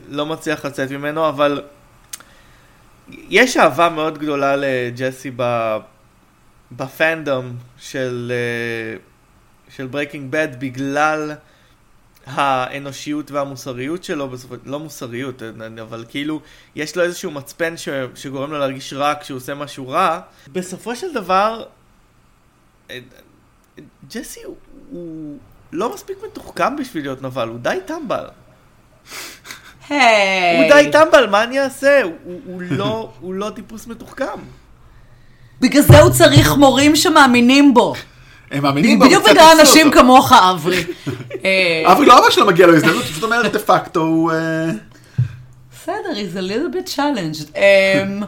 לא מצליח לצאת ממנו, אבל יש אהבה מאוד גדולה לג'סי ב fandom של, של Breaking Bad בגלל האנושיות והמוסריות שלו, בסופו, לא מוסריות, אבל כאילו, יש לו איזשהו מצפן ש, שגורם לו להרגיש רע כשהוא עושה משהו רע. בסופו של דבר, ג'סי הוא, הוא לא מספיק מתוחכם בשביל להיות נבל, הוא די טמבל. Hey. הוא די טמבל, מה אני אעשה? הוא, הוא, לא, הוא לא טיפוס מתוחכם. בגלל זה הוא צריך מורים שמאמינים בו. הם מאמינים בו, בדיוק בגלל אנשים כמוך, אברי. אה, אברי לא אמר שלא מגיע לו הזדמנות, זאת אומרת, דה פקטו הוא... אה, בסדר, he's a little bit challenged. אמ,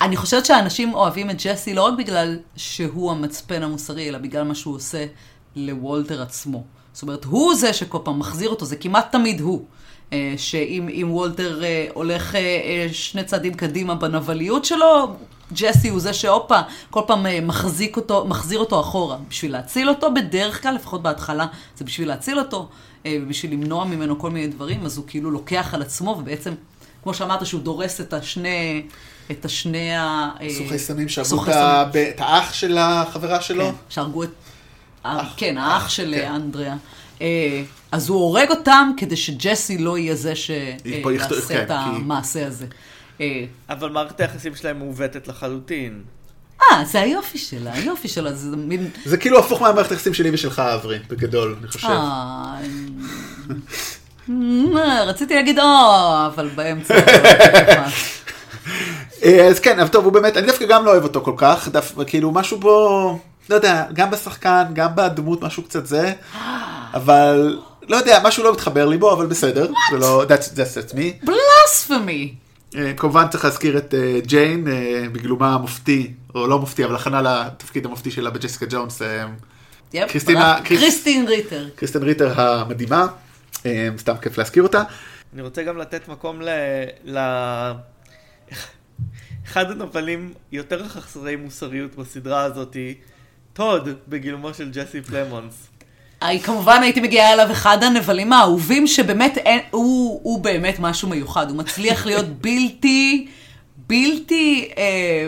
אני חושבת שאנשים אוהבים את ג'סי לא רק בגלל שהוא המצפן המוסרי, אלא בגלל מה שהוא עושה לוולטר עצמו. זאת אומרת, הוא זה שכל פעם מחזיר אותו, זה כמעט תמיד הוא. אה, שאם וולטר הולך שני צעדים קדימה בנבליות שלו, ג'סי הוא זה שהופה, כל פעם אה, מחזיק אותו, מחזיר אותו אחורה. בשביל להציל אותו, בדרך כלל, לפחות בהתחלה, זה בשביל להציל אותו, אה, ובשביל למנוע ממנו כל מיני דברים, אז הוא כאילו לוקח על עצמו, ובעצם, כמו שאמרת, שהוא דורס את השני... את השני ה... אה, סוכי סמים שהרגו את האח של החברה שלו? כן, שהרגו את... כן, האח של כן. אנדריאה. אז הוא הורג אותם כדי שג'סי לא יהיה זה שיעשה כן, את המעשה הזה. אה, אבל מערכת היחסים שלהם מעוותת לחלוטין. אה, זה היופי שלה, היופי שלה, זה מין... זה כאילו הפוך מהמערכת היחסים שלי ושלך, אברי, בגדול, אני חושב. אה... אה רציתי להגיד או, אבל באמצע. אה, אז כן, אבל טוב, הוא באמת, אני דווקא גם לא אוהב אותו כל כך, דווקא כאילו משהו בו, לא יודע, גם בשחקן, גם בדמות, משהו קצת זה, אבל לא יודע, משהו לא מתחבר לי בו, אבל בסדר, זה לא, that's, that's me. בלספמי. אה, כמובן צריך להזכיר את אה, ג'יין אה, בגלומה המופתי, או לא מופתי, אבל הכנה לתפקיד המופתי שלה בג'סיקה ג'ונס. קריסטינה, קריסטין ריטר. קריסטין ריטר המדהימה, סתם כיף להזכיר אותה. אני רוצה גם לתת מקום ל... ל... אחד הנבלים יותר חסרי מוסריות בסדרה הזאתי, טוד בגילומו של ג'סי פלמונס. כמובן הייתי מגיעה אליו אחד הנבלים האהובים, שבאמת אין, הוא, הוא באמת משהו מיוחד, הוא מצליח להיות בלתי, בלתי, אה,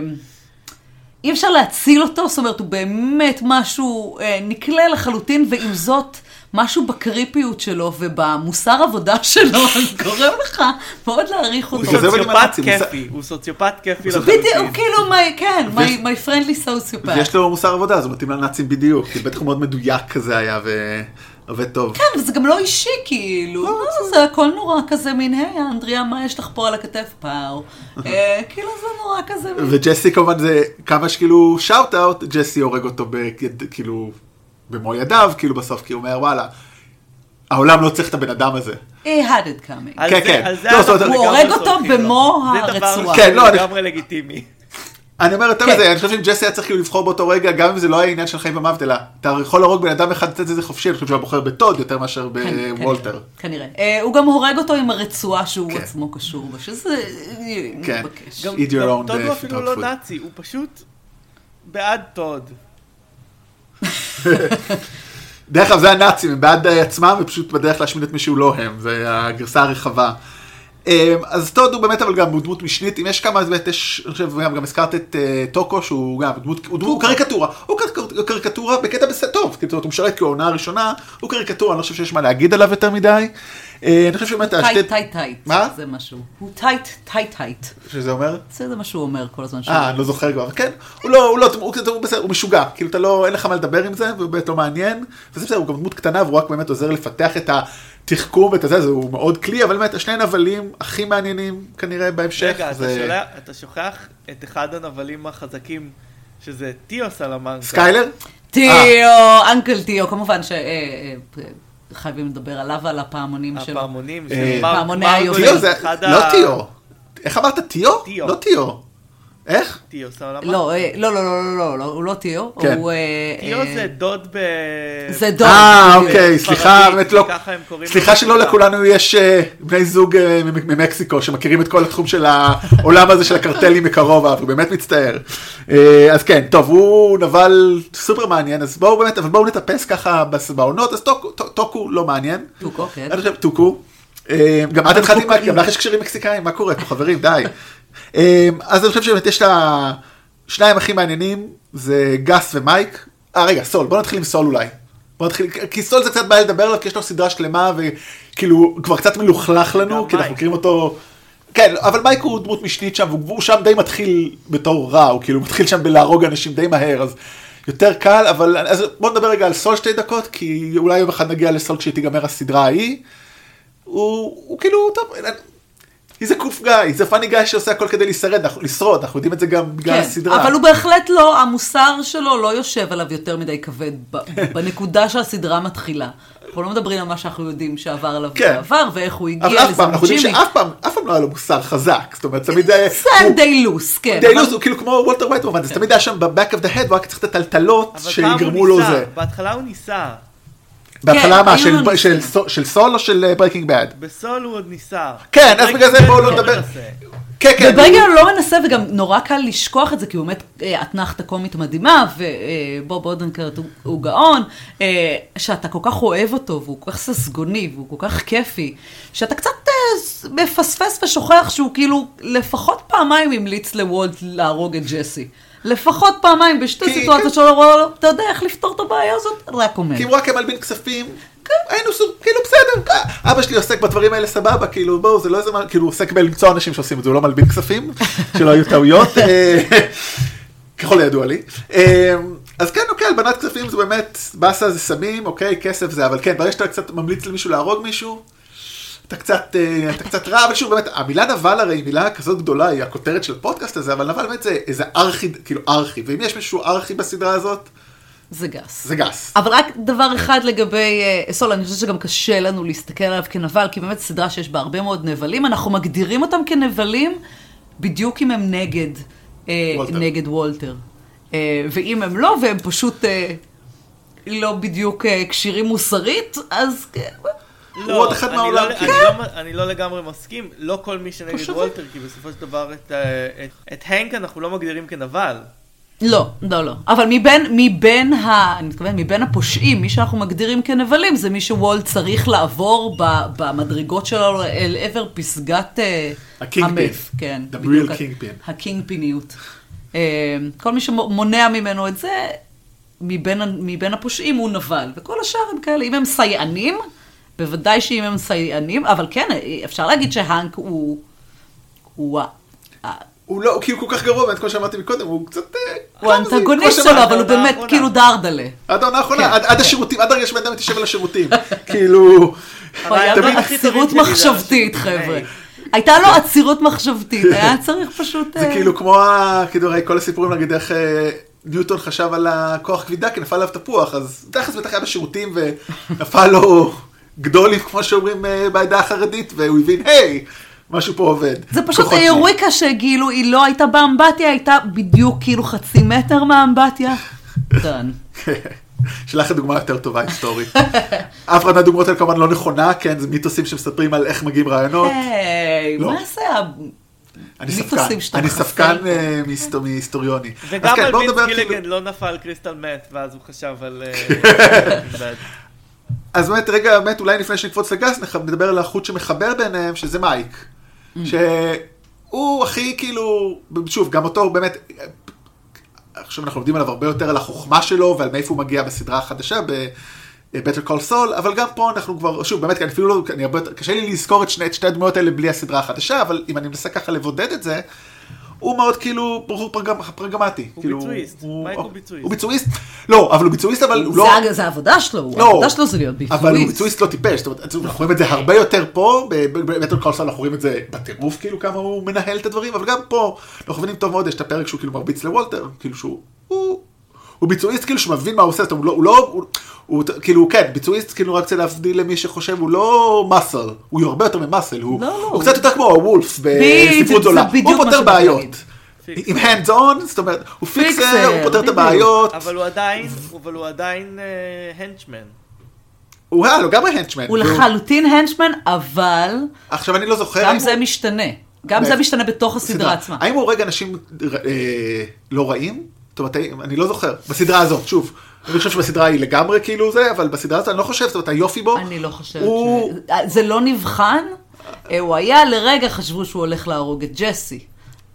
אי אפשר להציל אותו, זאת אומרת, הוא באמת משהו אה, נקלה לחלוטין, ועם זאת, משהו בקריפיות שלו ובמוסר עבודה שלו, גורם לך מאוד להעריך אותו. הוא סוציופט כיפי, הוא סוציופט כיפי לחלוטין. בדיוק, הוא כאילו, כן, my friendly sociopath. ויש לו מוסר עבודה, זה מתאים לנאצים בדיוק, כי בטח הוא מאוד מדויק כזה היה, עובד טוב. כן, וזה גם לא אישי, כאילו. לא, לא, זה הכל נורא כזה מין, היי, אנדריה, מה יש לך פה על הכתף פאו? אה, כאילו, זה נורא כזה מין... וג'סי כמובן זה כמה שכאילו שאוט אאוט, ג'סי הורג אותו כאילו במו ידיו, כאילו בסוף, כי הוא אומר וואלה, העולם לא צריך את הבן אדם הזה. He had it coming. כן, זה- כן. זה לא, הוא הורג אותו לו. במו זה דבר הרצועה. כן, לא, אני- לגמרי לגיטימי. אני אומר יותר כן. מזה, אני חושב שאם ג'סי היה צריך כאילו לבחור באותו רגע, גם אם זה לא היה עניין של חיים ומוות, אלא אתה יכול להרוג בן אדם אחד, לתת את זה חופשי, אני חושב שהוא היה בוחר בטוד יותר מאשר כן, בוולטר. כנראה. אה, הוא גם הורג אותו עם הרצועה שהוא כן. עצמו קשור בה, שזה אה, כן. גם טוד הוא אפילו לא. נאצי, הוא פשוט בעד טוד. דרך אגב זה הנאצים, הם בעד עצמם ופשוט בדרך להשמיד את מי שהוא לא הם, זה הגרסה הרחבה. אה, אז טוד הוא באמת אבל גם הוא דמות משנית, אם יש כמה, אז באמת יש, אני חושב, גם, גם הזכרת את אה, טוקו שהוא גם דמות, הוא דמות קריקטורה, הוא קר- קריקטורה בקטע בסדר טוב, הוא משרת העונה הראשונה, הוא קריקטורה, אני לא חושב שיש מה להגיד עליו יותר מדי. אה, אני חושב שבאמת, השתי- tight, tight, tight. מה? זה משהו. הוא tight, tight, tight. שזה אומר? זה מה שהוא אומר כל הזמן. אה, אני לא זוכר כבר, כן, הוא לא, הוא לא, הוא, בסדר, הוא משוגע, כאילו אתה לא, אין לך מה לדבר עם זה, והוא באמת לא מעניין, וזה בסדר, הוא גם דמות קטנה, והוא רק באמת עוזר לפתח את התחכום ואת הזה, זה הוא מאוד כלי, אבל באמת, השני הנבלים הכי מעניינים כנראה בהמשך, רגע, אתה זה שולח- אתה שוכח את אחד הנבלים החזקים, שזה tío סלמנקה. סקיילר? tío, אה. uncle tío, כמובן שחייבים לדבר עליו ועל הפעמונים שלו. הפעמונים אה, של מרק פעמוני מרגוליס, היובל. tío זה, אחד לא tío, איך אמרת טיו? טיו. לא טיו. איך? tío סלמנקה. לא, אה, לא, לא, לא, לא, לא, לא, הוא לא tío. כן. הוא... אה, tío אה, זה דוד ב... זה דוד. אה. אוקיי, סליחה, באמת לא, ככה הם קוראים סליחה שלא. לכולנו יש בני זוג מ- ממקסיקו שמכירים את כל התחום של העולם הזה של הקרטלים מקרוב, אבל באמת מצטער. אז כן, טוב, הוא נבל סופר מעניין, אז בואו באמת, אבל בואו נטפס ככה בעונות, אז טוקו- טו- טוקו לא מעניין. טוקו, כן. אני חושב, טוקו. גם את התחלתי, עם- גם לך יש קשרים מקסיקאים, מה קורה פה חברים, די. אה, אז אני חושב שבאמת יש את השניים הכי מעניינים, זה גס ומייק. אה רגע, סול, בוא נתחיל עם סול אולי. בוא נתחיל, כי סול זה קצת בעיה לדבר עליו, כי יש לו סדרה שלמה, וכאילו, כבר קצת מלוכלך לנו, כי אנחנו. מכירים אותו... כן, אבל מייק הוא דמות משנית שם, והוא שם די מתחיל בתור רע, הוא כאילו מתחיל שם בלהרוג אנשים די מהר, אז יותר קל, אבל אז בוא נדבר רגע על סול שתי דקות, כי אולי יום אחד נגיע לסול כשתיגמר הסדרה ההיא. הוא, הוא כאילו, טוב, he's a cool guy, he's a funny guy שעושה הכל כדי אנחנו- לשרוד, אנחנו יודעים את זה גם בגלל כן, הסדרה. אבל הוא בהחלט לא, המוסר שלו לא יושב עליו יותר מדי כבד ב- בנקודה שהסדרה מתחילה. אנחנו לא מדברים על מה שאנחנו יודעים שעבר עליו כן. בעבר, ואיך הוא אבל הגיע אף פעם, אנחנו יודעים. שאף פעם, אף פעם לא היה לו מוסר חזק, זאת אומרת, תמיד היה... זה הוא- די לוס, כן. די אבל- לוס, הוא כאילו כמו וולטר ווייט במובן, זה תמיד היה שם ב-back of the head, והוא רק צריך את הטלטלות אבל שיגרמו הוא לו זה. בהתחלה הוא ניסה. בהתחלה מה, היו של-. סול- של סול או של Breaking Bad? בסול הוא עוד ניסה. כן, אז בגלל זה בואו לא נדבר. כן, כן. וברגע הוא- לא מנסה, וגם נורא קל לשכוח את זה, כי הוא באמת אה, אתנחתה קומית מדהימה, ובוב אודנקרט הוא, גאון, אה, שאתה כל כך אוהב אותו, והוא כל כך ססגוני, והוא כל כך כיפי, שאתה קצת אה, מפספס ושוכח שהוא כאילו לפחות פעמיים המליץ לוולט להרוג את ג'סי. לפחות פעמיים בשתי סיטואציות שלו, הוא אמר לו, אתה יודע איך לפתור את הבעיה הזאת? רק אומר. כי הוא רק מלבין כספים, כן, היינו סוג, כאילו בסדר, אה, אבא שלי עוסק בדברים האלה סבבה, כאילו בואו, זה לא איזה, מה- כאילו הוא עוסק בלמצוא אנשים שעושים את זה, הוא לא מלבין כספים, שלא היו טעויות, אה, ככל הידוע לי. אה, אז כן, אוקיי, הלבנת כספים זה באמת, באסה זה סמים, אוקיי, כסף זה, אבל כן, ברגע שאתה קצת ממליץ למישהו להרוג מישהו, אתה קצת, אה, אתה קצת רע, אבל שוב, באמת, המילה נבל הרי היא מילה כזאת גדולה, היא הכותרת של הפודקאסט הזה, אבל נבל באמת זה איזה ארכי, כאילו ארכי, ואם יש מישהו ארכי בסדרה הזאת, זה גס. זה גס. אבל רק דבר אחד לגבי אה, סול, אני חושבת שגם קשה לנו להסתכל עליו כנבל, כי באמת סדרה שיש בה הרבה מאוד נבלים, אנחנו מגדירים אותם כנבלים בדיוק אם הם נגד, אה, וולטר. נגד וולטר. אה, ואם הם לא, והם פשוט אה, לא בדיוק אה, כשירים מוסרית, אז כן, הוא עוד אחד אני מהעולם, לא- כן. אני לא- אני לא לגמרי מסכים, לא כל מי שנגד תושבים. וולטר, כי בסופו של דבר את, אה, את- את הנק אנחנו לא מגדירים כנבל. לא, לא, לא. אבל מבין, מבין ה... אני מתכוונת, מבין הפושעים, מי שאנחנו מגדירים כנבלים, זה מי שוולט צריך לעבור ב, במדרגות שלו אל עבר פסגת... אה, הקינג המת. פין. כן. The בדיוק, real ה- king pin. הקינג פיניות. אה, כל מי שמונע ממנו את זה, מבין, מבין הפושעים הוא נבל. וכל השאר הם כאלה, אם הם סייענים, בוודאי שאם הם סייענים, אבל כן, אפשר להגיד שהאנק הוא... הוא ה- הוא לא, כי הוא כל כך גרוע, באמת כמו שאמרתי מקודם, הוא קצת... אה, הוא כמו שלו, אבל הוא באמת. כאילו דרדלה. עד העונה האחרונה, כן. עד- עד השירותים, עד הרגע שבן אדם מתיישב על השירותים. כאילו, הוא היה זה מחשבתית. חבר'ה. הייתה לו עצירות מחשבתית, היה צריך פשוט... זה אה, כאילו כמו, כאילו, הרי כל הסיפורים, נגיד איך אה, ניוטון חשב על הכוח כבידה, כי נפל עליו תפוח, אז תכלס בטח היה בשירותים ונפל לו גדולים, כמו שאומרים אה, בעדה החרדית, והוא הבין, היי, משהו פה עובד. זה פשוט כוחות שלי." אירוויקה שכאילו היא לא הייתה באמבטיה, הייתה בדיוק כאילו חצי מטר מהאמבטיה. דן. שלח לי דוגמה יותר טובה היסטורית. אף אחד מהדוגמאות האלה כמובן לא נכונה, כן, זה מיתוסים שמספרים על איך מגיעים רעיונות. היי, לא. מה זה ה... אני מיתוסים ספקן, שאתה אני ספקן. אה, מהיסטו- מהיסטוריוני. וגם כן, על נדבר גיליגן כאילו- לא נפל קריסטל מת, ואז הוא חשב על... אז באמת, רגע, באמת, אולי לפני שנקפוץ לגס, נדבר על החוט שמחבר ביניהם, שזה מייק. שהוא הכי כאילו, שוב, גם אותו באמת, עכשיו אנחנו לומדים עליו הרבה יותר על החוכמה שלו ועל מאיפה הוא מגיע בסדרה החדשה, ב-Better Call Saul, אבל גם פה אנחנו כבר, שוב, באמת, אני אפילו לא, אני הרבה יותר, קשה לי לזכור את שני, את שתי הדמויות האלה בלי הסדרה החדשה, אבל אם אני מנסה ככה לבודד את זה, הוא מאוד כאילו בחור פרגמ, פרגמטי. הוא כאילו, ביצועיסט. מייק הוא ביצועיסט. הוא ביצועיסט? לא, אבל הוא ביצועיסט, אבל הוא זה לא... זה העבודה שלו, לא, העבודה שלו זה להיות ביצועיסט. אבל הוא ביצועיסט לא טיפש, זאת אומרת, אנחנו רואים את זה הרבה יותר פה, בבטל קולסון אנחנו רואים את זה בטירוף, כאילו כמה הוא מנהל את הדברים, אבל גם פה, אנחנו מבינים טוב מאוד, יש את הפרק שהוא כאילו מרביץ לוולטר, כאילו שהוא, הוא, הוא ביצועיסט כאילו שמבין מה הוא עושה, זאת אומרת, הוא לא, הוא לא, הוא, הוא כאילו, כן, ביצועיסט כאילו רק רוצה להבדיל למי שחושב, הוא לא מאסל, הוא הרבה יותר ממאסל, הוא, לא, לא, הוא הוא- קצת יותר כמו הוולף בספרות זה זולה, הוא פותר בעיות. עם hands on, זאת אומרת, הוא פיקסר, פיקסר, הוא פותר את. הבעיות, אבל הוא עדיין, אבל הוא עדיין הנצ'מן. הוא היה לגמרי הנצ'מן. הוא לחלוטין הנצ'מן, אבל עכשיו אני לא זוכר, גם זה הוא- משתנה. גם זה מאיפה? משתנה בתוך הסדרה עצמה. האם הוא הורג אנשים אה, לא רעים? זאת אומרת, אני לא זוכר. בסדרה הזאת, שוב. אני חושב שבסדרה היא לגמרי כאילו זה, אבל בסדרה הזאת אני לא חושב, זאת אומרת, היופי בו, אני לא חושבת הוא- ש... זה לא נבחן. אה, הוא היה לרגע חשבו שהוא הולך להרוג את ג'סי.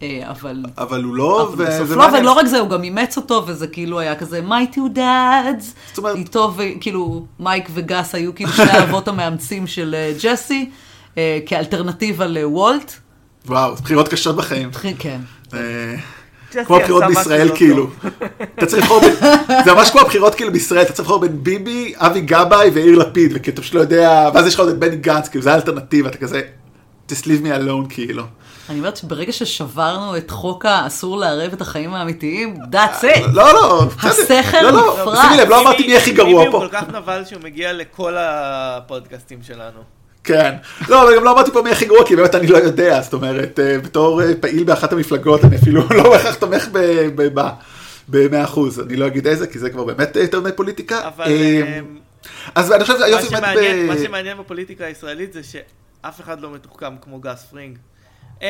אה, אבל... אבל הוא לא, אבל בסוף וזה לא. ולא רק זה, הוא גם אימץ אותו, וזה כאילו היה כזה, my two dads. זאת אומרת- איתו, וכאילו, מייק וגס היו כאילו שני האבות המאמצים של אה, ג'סי, אה, כאלטרנטיבה לוולט. וואו, בחירות קשות בחיים. כן. אה, כמו הבחירות בישראל לא כאילו. אתה צריך לבחור, בין- זה ממש כמו הבחירות כאילו בישראל, אתה צריך לבחור בין ביבי, אבי גבאי ויאיר לפיד, וכי אתה פשוט לא יודע, ואז יש לך עוד את בני גנץ, כאילו זה האלטרנטיבה, אתה כזה, just leave me alone כאילו. אני אומרת שברגע ששברנו את חוק האסור לערב את החיים האמיתיים, that's it. לא, לא, בסדר. השכל לא, לא. שימי לב, לא אמרתי מי הכי גרוע ביבי פה. הוא כל כך נבל שהוא מגיע לכל הפודקאסטים שלנו. כן. לא, אבל גם לא אמרתי פה מי הכי גרוע, כי באמת אני לא יודע, זאת אומרת, אה, בתור אה, פעיל באחת המפלגות, אני אפילו לא בהכרח תומך ב- ב- ב- במאה אחוז, אני לא אגיד איזה, כי זה כבר באמת יותר מדי פוליטיקה. אבל אה, אז אני חושב שהיופי באמת מה. שמעניין בפוליטיקה הישראלית זה שאף אחד לא מתוחכם כמו גס פרינג. אמ,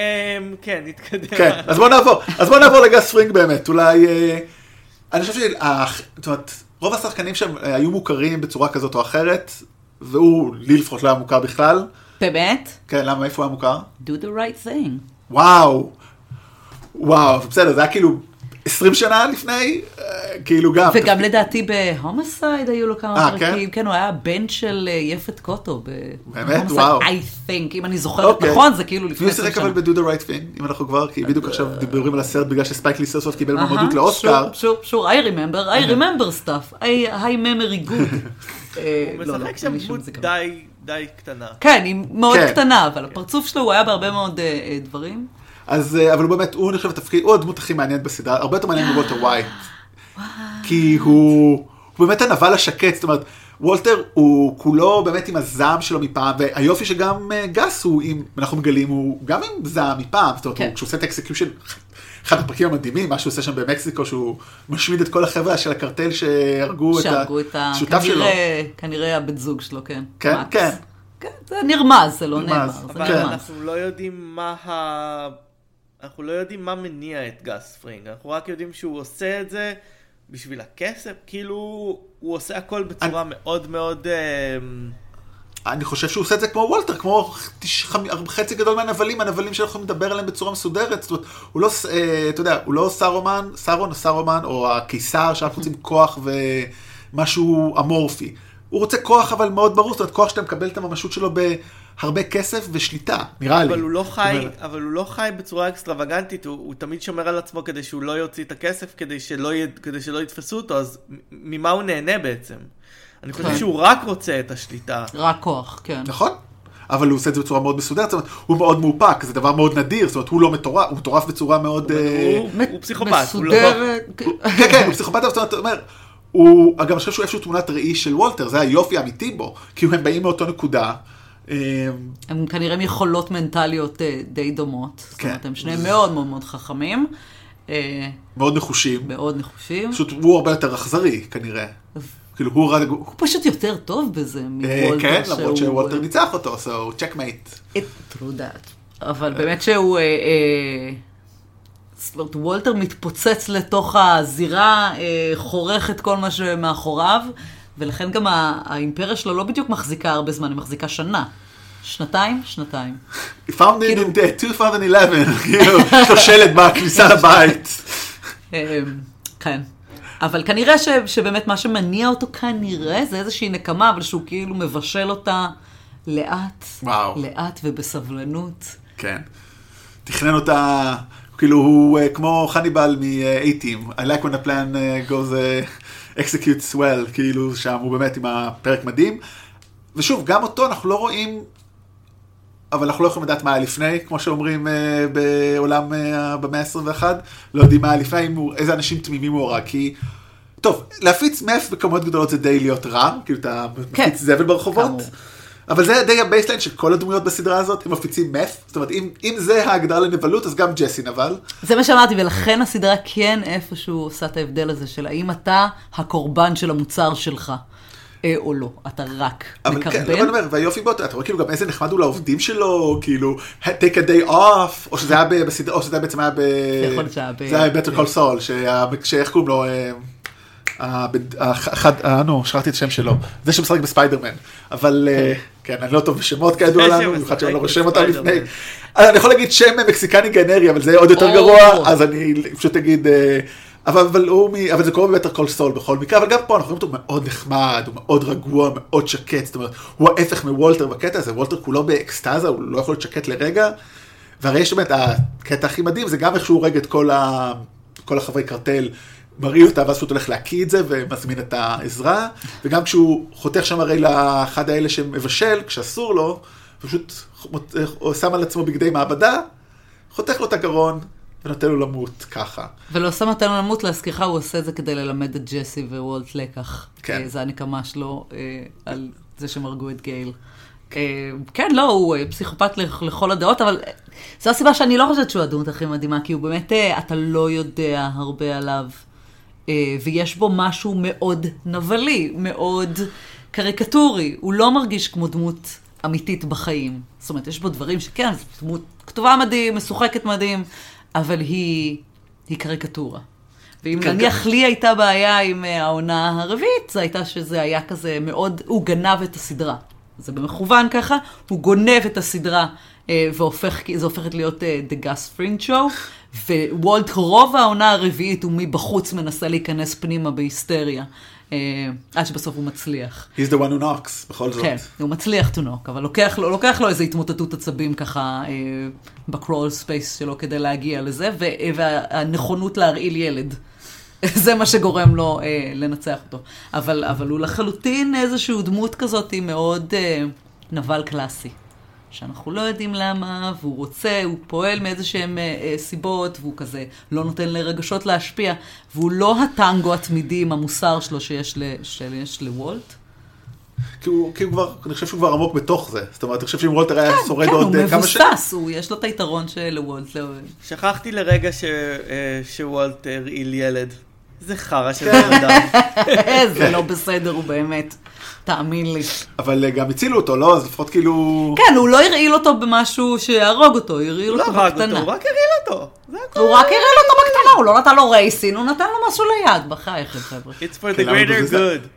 כן, נתקדם. כן, אז בוא נעבור, אז בוא נעבור לגס פרינג באמת, אולי... אה, אני חושב שרוב השחקנים שם אה, היו מוכרים בצורה כזאת או אחרת, והוא, לי לפחות לא היה מוכר בכלל. באמת? כן, למה, איפה הוא היה מוכר? do the right thing. וואו, וואו, בסדר, זה היה כאילו 20 שנה לפני, אה, כאילו גם. וגם לדעתי ב Homicide היו לו כמה אה, פרקים. כן, הוא היה הבן של אה, יפת קוטו. ב- באמת? וואו. I think, אם אני זוכרת אוקיי. נכון, זה כאילו לפני מי 20 שיחק שנה. אבל ב-Do the right thing, אם אנחנו כבר, כי בדיוק עכשיו דיבורים על הסרט בגלל שספייק לי סוף סוף קיבל מועמדות לאוסקר. sure, sure, I remember, I remember stuff, I, I memory good. הוא לא, לא, משחק שם דמות. די, די קטנה. כן, היא מאוד כן. קטנה, אבל הפרצוף שלו הוא היה בהרבה מאוד דברים. אז, אה, אבל הוא באמת, הוא נחשב התפקיד, הוא הדמות הכי מעניינת בסדרה, הרבה יותר מעניין מוולטר ווייט. כי הוא, הוא באמת הנבל השקט, זאת אומרת, וולטר הוא כולו באמת עם הזעם שלו מפעם, והיופי שגם אה, גס הוא, עם, אנחנו מגלים, הוא גם עם זעם מפעם, זאת אומרת, כן. הוא- כשהוא עושה את ה execution, אחד הפרקים המדהימים, מה שהוא עושה שם במקסיקו, שהוא משמיד את כל החבר'ה של הקרטל שהרגו את. השותף שלו. כנראה- כנראה הבן זוג שלו, כן. כן, מקס. כן. כן, זה נרמז, זה לא נאמר, זה אבל כן. נרמז. אנחנו לא יודעים מה ה... אנחנו לא יודעים מה מניע את גס פרינג. אנחנו רק יודעים שהוא עושה את זה בשביל הכסף. כאילו, הוא עושה הכל בצורה מאוד מאוד... אמ, אני חושב שהוא עושה את זה כמו וולטר, כמו חצי גדול מהנבלים, הנבלים שאנחנו יכולים לדבר עליהם בצורה מסודרת. זאת אומרת, הוא לא, אה, אתה יודע, הוא לא סארומן, סארון או סארומן, או הקיסר שאנחנו רוצים כוח ומשהו אמורפי. הוא רוצה כוח אבל מאוד ברור, זאת אומרת, כוח שאתה מקבל את הממשות שלו בהרבה כסף ושליטה, נראה לי. אבל הוא לא חי, אומרת, אבל הוא לא חי בצורה אקסטרווגנטית, הוא, הוא תמיד שומר על עצמו כדי שהוא לא יוציא את הכסף, כדי שלא, י, כדי שלא יתפסו אותו, אז ממה הוא נהנה בעצם? אני חושב כן. שהוא רק רוצה את השליטה. רק כוח, כן. נכון. אבל הוא עושה את זה בצורה מאוד מסודרת, זאת אומרת, הוא מאוד מאופק, זה דבר מאוד נדיר, זאת אומרת, הוא לא מטורף, הוא מטורף בצורה מאוד... אה, הוא, הוא פסיכופת, הוא לא... מסודרת. כן, כן, הוא פסיכופת, זאת אומרת, אתה אומר, הוא, גם אני חושב שהוא איזשהו תמונת ראי של וולטר, זה היופי האמיתי בו, כי הם באים מאותו נקודה. אה, הם כנראה עם יכולות מנטליות אה, די דומות. זאת כן. אומרת, הם שניהם מאוד מאוד מאוד חכמים, אה, מאוד נחושים. מאוד נחושים. פשוט הוא הרבה יותר אכזרי, כנראה. כאילו, הוא רק... הוא פשוט יותר טוב בזה מוולטר. כן, למרות שוולטר ניצח אותו, so check mate. true that. אבל באמת שהוא... זאת אומרת, וולטר מתפוצץ לתוך הזירה, חורך את כל מה שמאחוריו, ולכן גם האימפריה שלו לא בדיוק מחזיקה הרבה זמן, היא מחזיקה שנה. שנתיים? שנתיים. He found it כאילו- in the 2011, כאילו, יש לו שלט בכניסה לבית. אה, כן. אבל כנראה ש, שבאמת מה שמניע אותו כנראה זה איזושהי נקמה, אבל שהוא כאילו מבשל אותה לאט, וואו. לאט ובסבלנות. כן. תכנן אותה, כאילו הוא אה, כמו חניבל מ-A-Team. I like when a plan אה, goes executes well, כאילו שם הוא באמת עם הפרק מדהים. ושוב, גם אותו אנחנו לא רואים, אבל אנחנו לא יכולים לדעת מה היה לפני, כמו שאומרים אה, בעולם אה, במאה ה-21, לא יודעים מה היה לפני, הוא, איזה אנשים תמימים הוא הרג, כי... טוב, להפיץ מף בכמויות גדולות זה די להיות רע, כאילו אתה כן, מפיץ זבל ברחובות. כאמור. אבל זה די ה baseline של כל הדמויות בסדרה הזאת, הם מפיצים meth, זאת אומרת, אם, אם זה ההגדרה לנבלות, אז גם ג'סי נבל. זה מה שאמרתי, ולכן הסדרה כן איפשהו עושה את ההבדל הזה של האם אתה הקורבן של המוצר שלך, אה, או לא. אתה רק אבל כן, אבל אני מקרבן. אומר, והיופי בו, אתה רואה כאילו גם איזה נחמד הוא לעובדים שלו, כאילו, take a day off, או שזה היה ב- בסדרה, או שזה בעצם היה ב... יכול להיות שהיה ב- זה היה ב-Better Call Saul, שאיך קוראים לו, אה, הבד- האחד, אה, נו, שכחתי את השם שלו, זה שמשחק בספיידרמן, אבל אה, כן, אני לא טוב בשמות כידוע לנו, במיוחד שאני לא רושם אותם. לפני. אני יכול להגיד שם מקסיקני גנרי, אבל זה עוד יותר. גרוע, אז אני פשוט אגיד, אה, אבל, אבל, הוא, אבל זה קורה ב Better Call Saul בכל מקרה, אבל גם פה אנחנו רואים אותו מאוד נחמד, הוא מאוד רגוע, מאוד שקט, זאת אומרת, הוא ההפך מוולטר בקטע הזה, וולטר כולו באקסטזה, הוא לא יכול להיות שקט לרגע, והרי יש באמת, הקטע הכי מדהים זה גם איך שהוא הורג את כל, ה, כל החברי קרטל, מרעיל אותה, ואז פשוט הולך להקיא את זה ומזמין את העזרה, וגם כשהוא חותך שם הרי לאחד האלה שמבשל, כשאסור לו, פשוט מות- שם על עצמו בגדי מעבדה, חותך לו את הגרון ונותן לו למות ככה. ולא שם אותנו למות, להזכירך, הוא עושה את זה כדי ללמד את ג'סי ווולט לקח. כן. אה, זה הנקמה שלו אה, על זה שהם הרגו את גייל. אה, כן, לא, הוא אה, פסיכופת לכ- לכל הדעות, אבל אה, זו הסיבה שאני לא חושבת שהוא הדמות הכי מדהימה, כי הוא באמת, אה, אתה לא יודע הרבה עליו. אה, ויש בו משהו מאוד נבלי, מאוד קריקטורי. הוא לא מרגיש כמו דמות אמיתית בחיים. זאת אומרת, יש בו דברים שכן, זו דמות כתובה מדהים, משוחקת מדהים, אבל היא, היא קריקטורה. ואם כן, נניח לי הייתה בעיה עם אה, העונה הרביעית, זה הייתה שזה היה כזה מאוד, הוא גנב את הסדרה. זה במכוון ככה, הוא גונב את הסדרה, אה, והופך, זה הופכת להיות The Gus Fring Show, ווולט רוב העונה הרביעית הוא מבחוץ מנסה להיכנס פנימה בהיסטריה, אה, עד שבסוף הוא מצליח. He's the one who knocks, בכל זאת. כן, הוא מצליח to knock, אבל לוקח לו, לוקח לו איזו התמוטטות עצבים ככה אה, ב crawl space שלו כדי להגיע לזה, והנכונות להרעיל ילד. זה מה שגורם לו אה, לנצח אותו. אבל, אבל הוא לחלוטין איזושהי דמות כזאת מאוד אה, נבל קלאסי. שאנחנו לא יודעים למה, והוא רוצה, הוא פועל מאיזה שהם אה, אה, סיבות, והוא כזה לא נותן לרגשות להשפיע, והוא לא הטנגו התמידי עם המוסר שלו שיש, ל, שיש לוולט. כי הוא, כי הוא כבר, אני חושב שהוא כבר עמוק בתוך זה. זאת אומרת, אני חושב שאם וולטר היה שורד כן, הוא עוד אה, כמה שנים... מבוסס, הוא, יש לו את היתרון שלוולט לא... שכחתי לרגע ש, אה, שוולט הרעיל ילד. זה חרא של כן. בן אדם. זה לא בסדר, הוא באמת, תאמין לי. אבל אה, גם הצילו אותו, לא? אז לפחות כאילו... כן, הוא לא הרעיל אותו במשהו שיהרוג אותו, הרעיל הוא לא אותו בקטנה. הוא רק הרעיל אותו. הוא רק הרעיל אותו בקטנה, הוא לא נתן לו רייסין, הוא נתן לו משהו ליד, בחייכם חבר'ה. It's for כן, the למה greater good.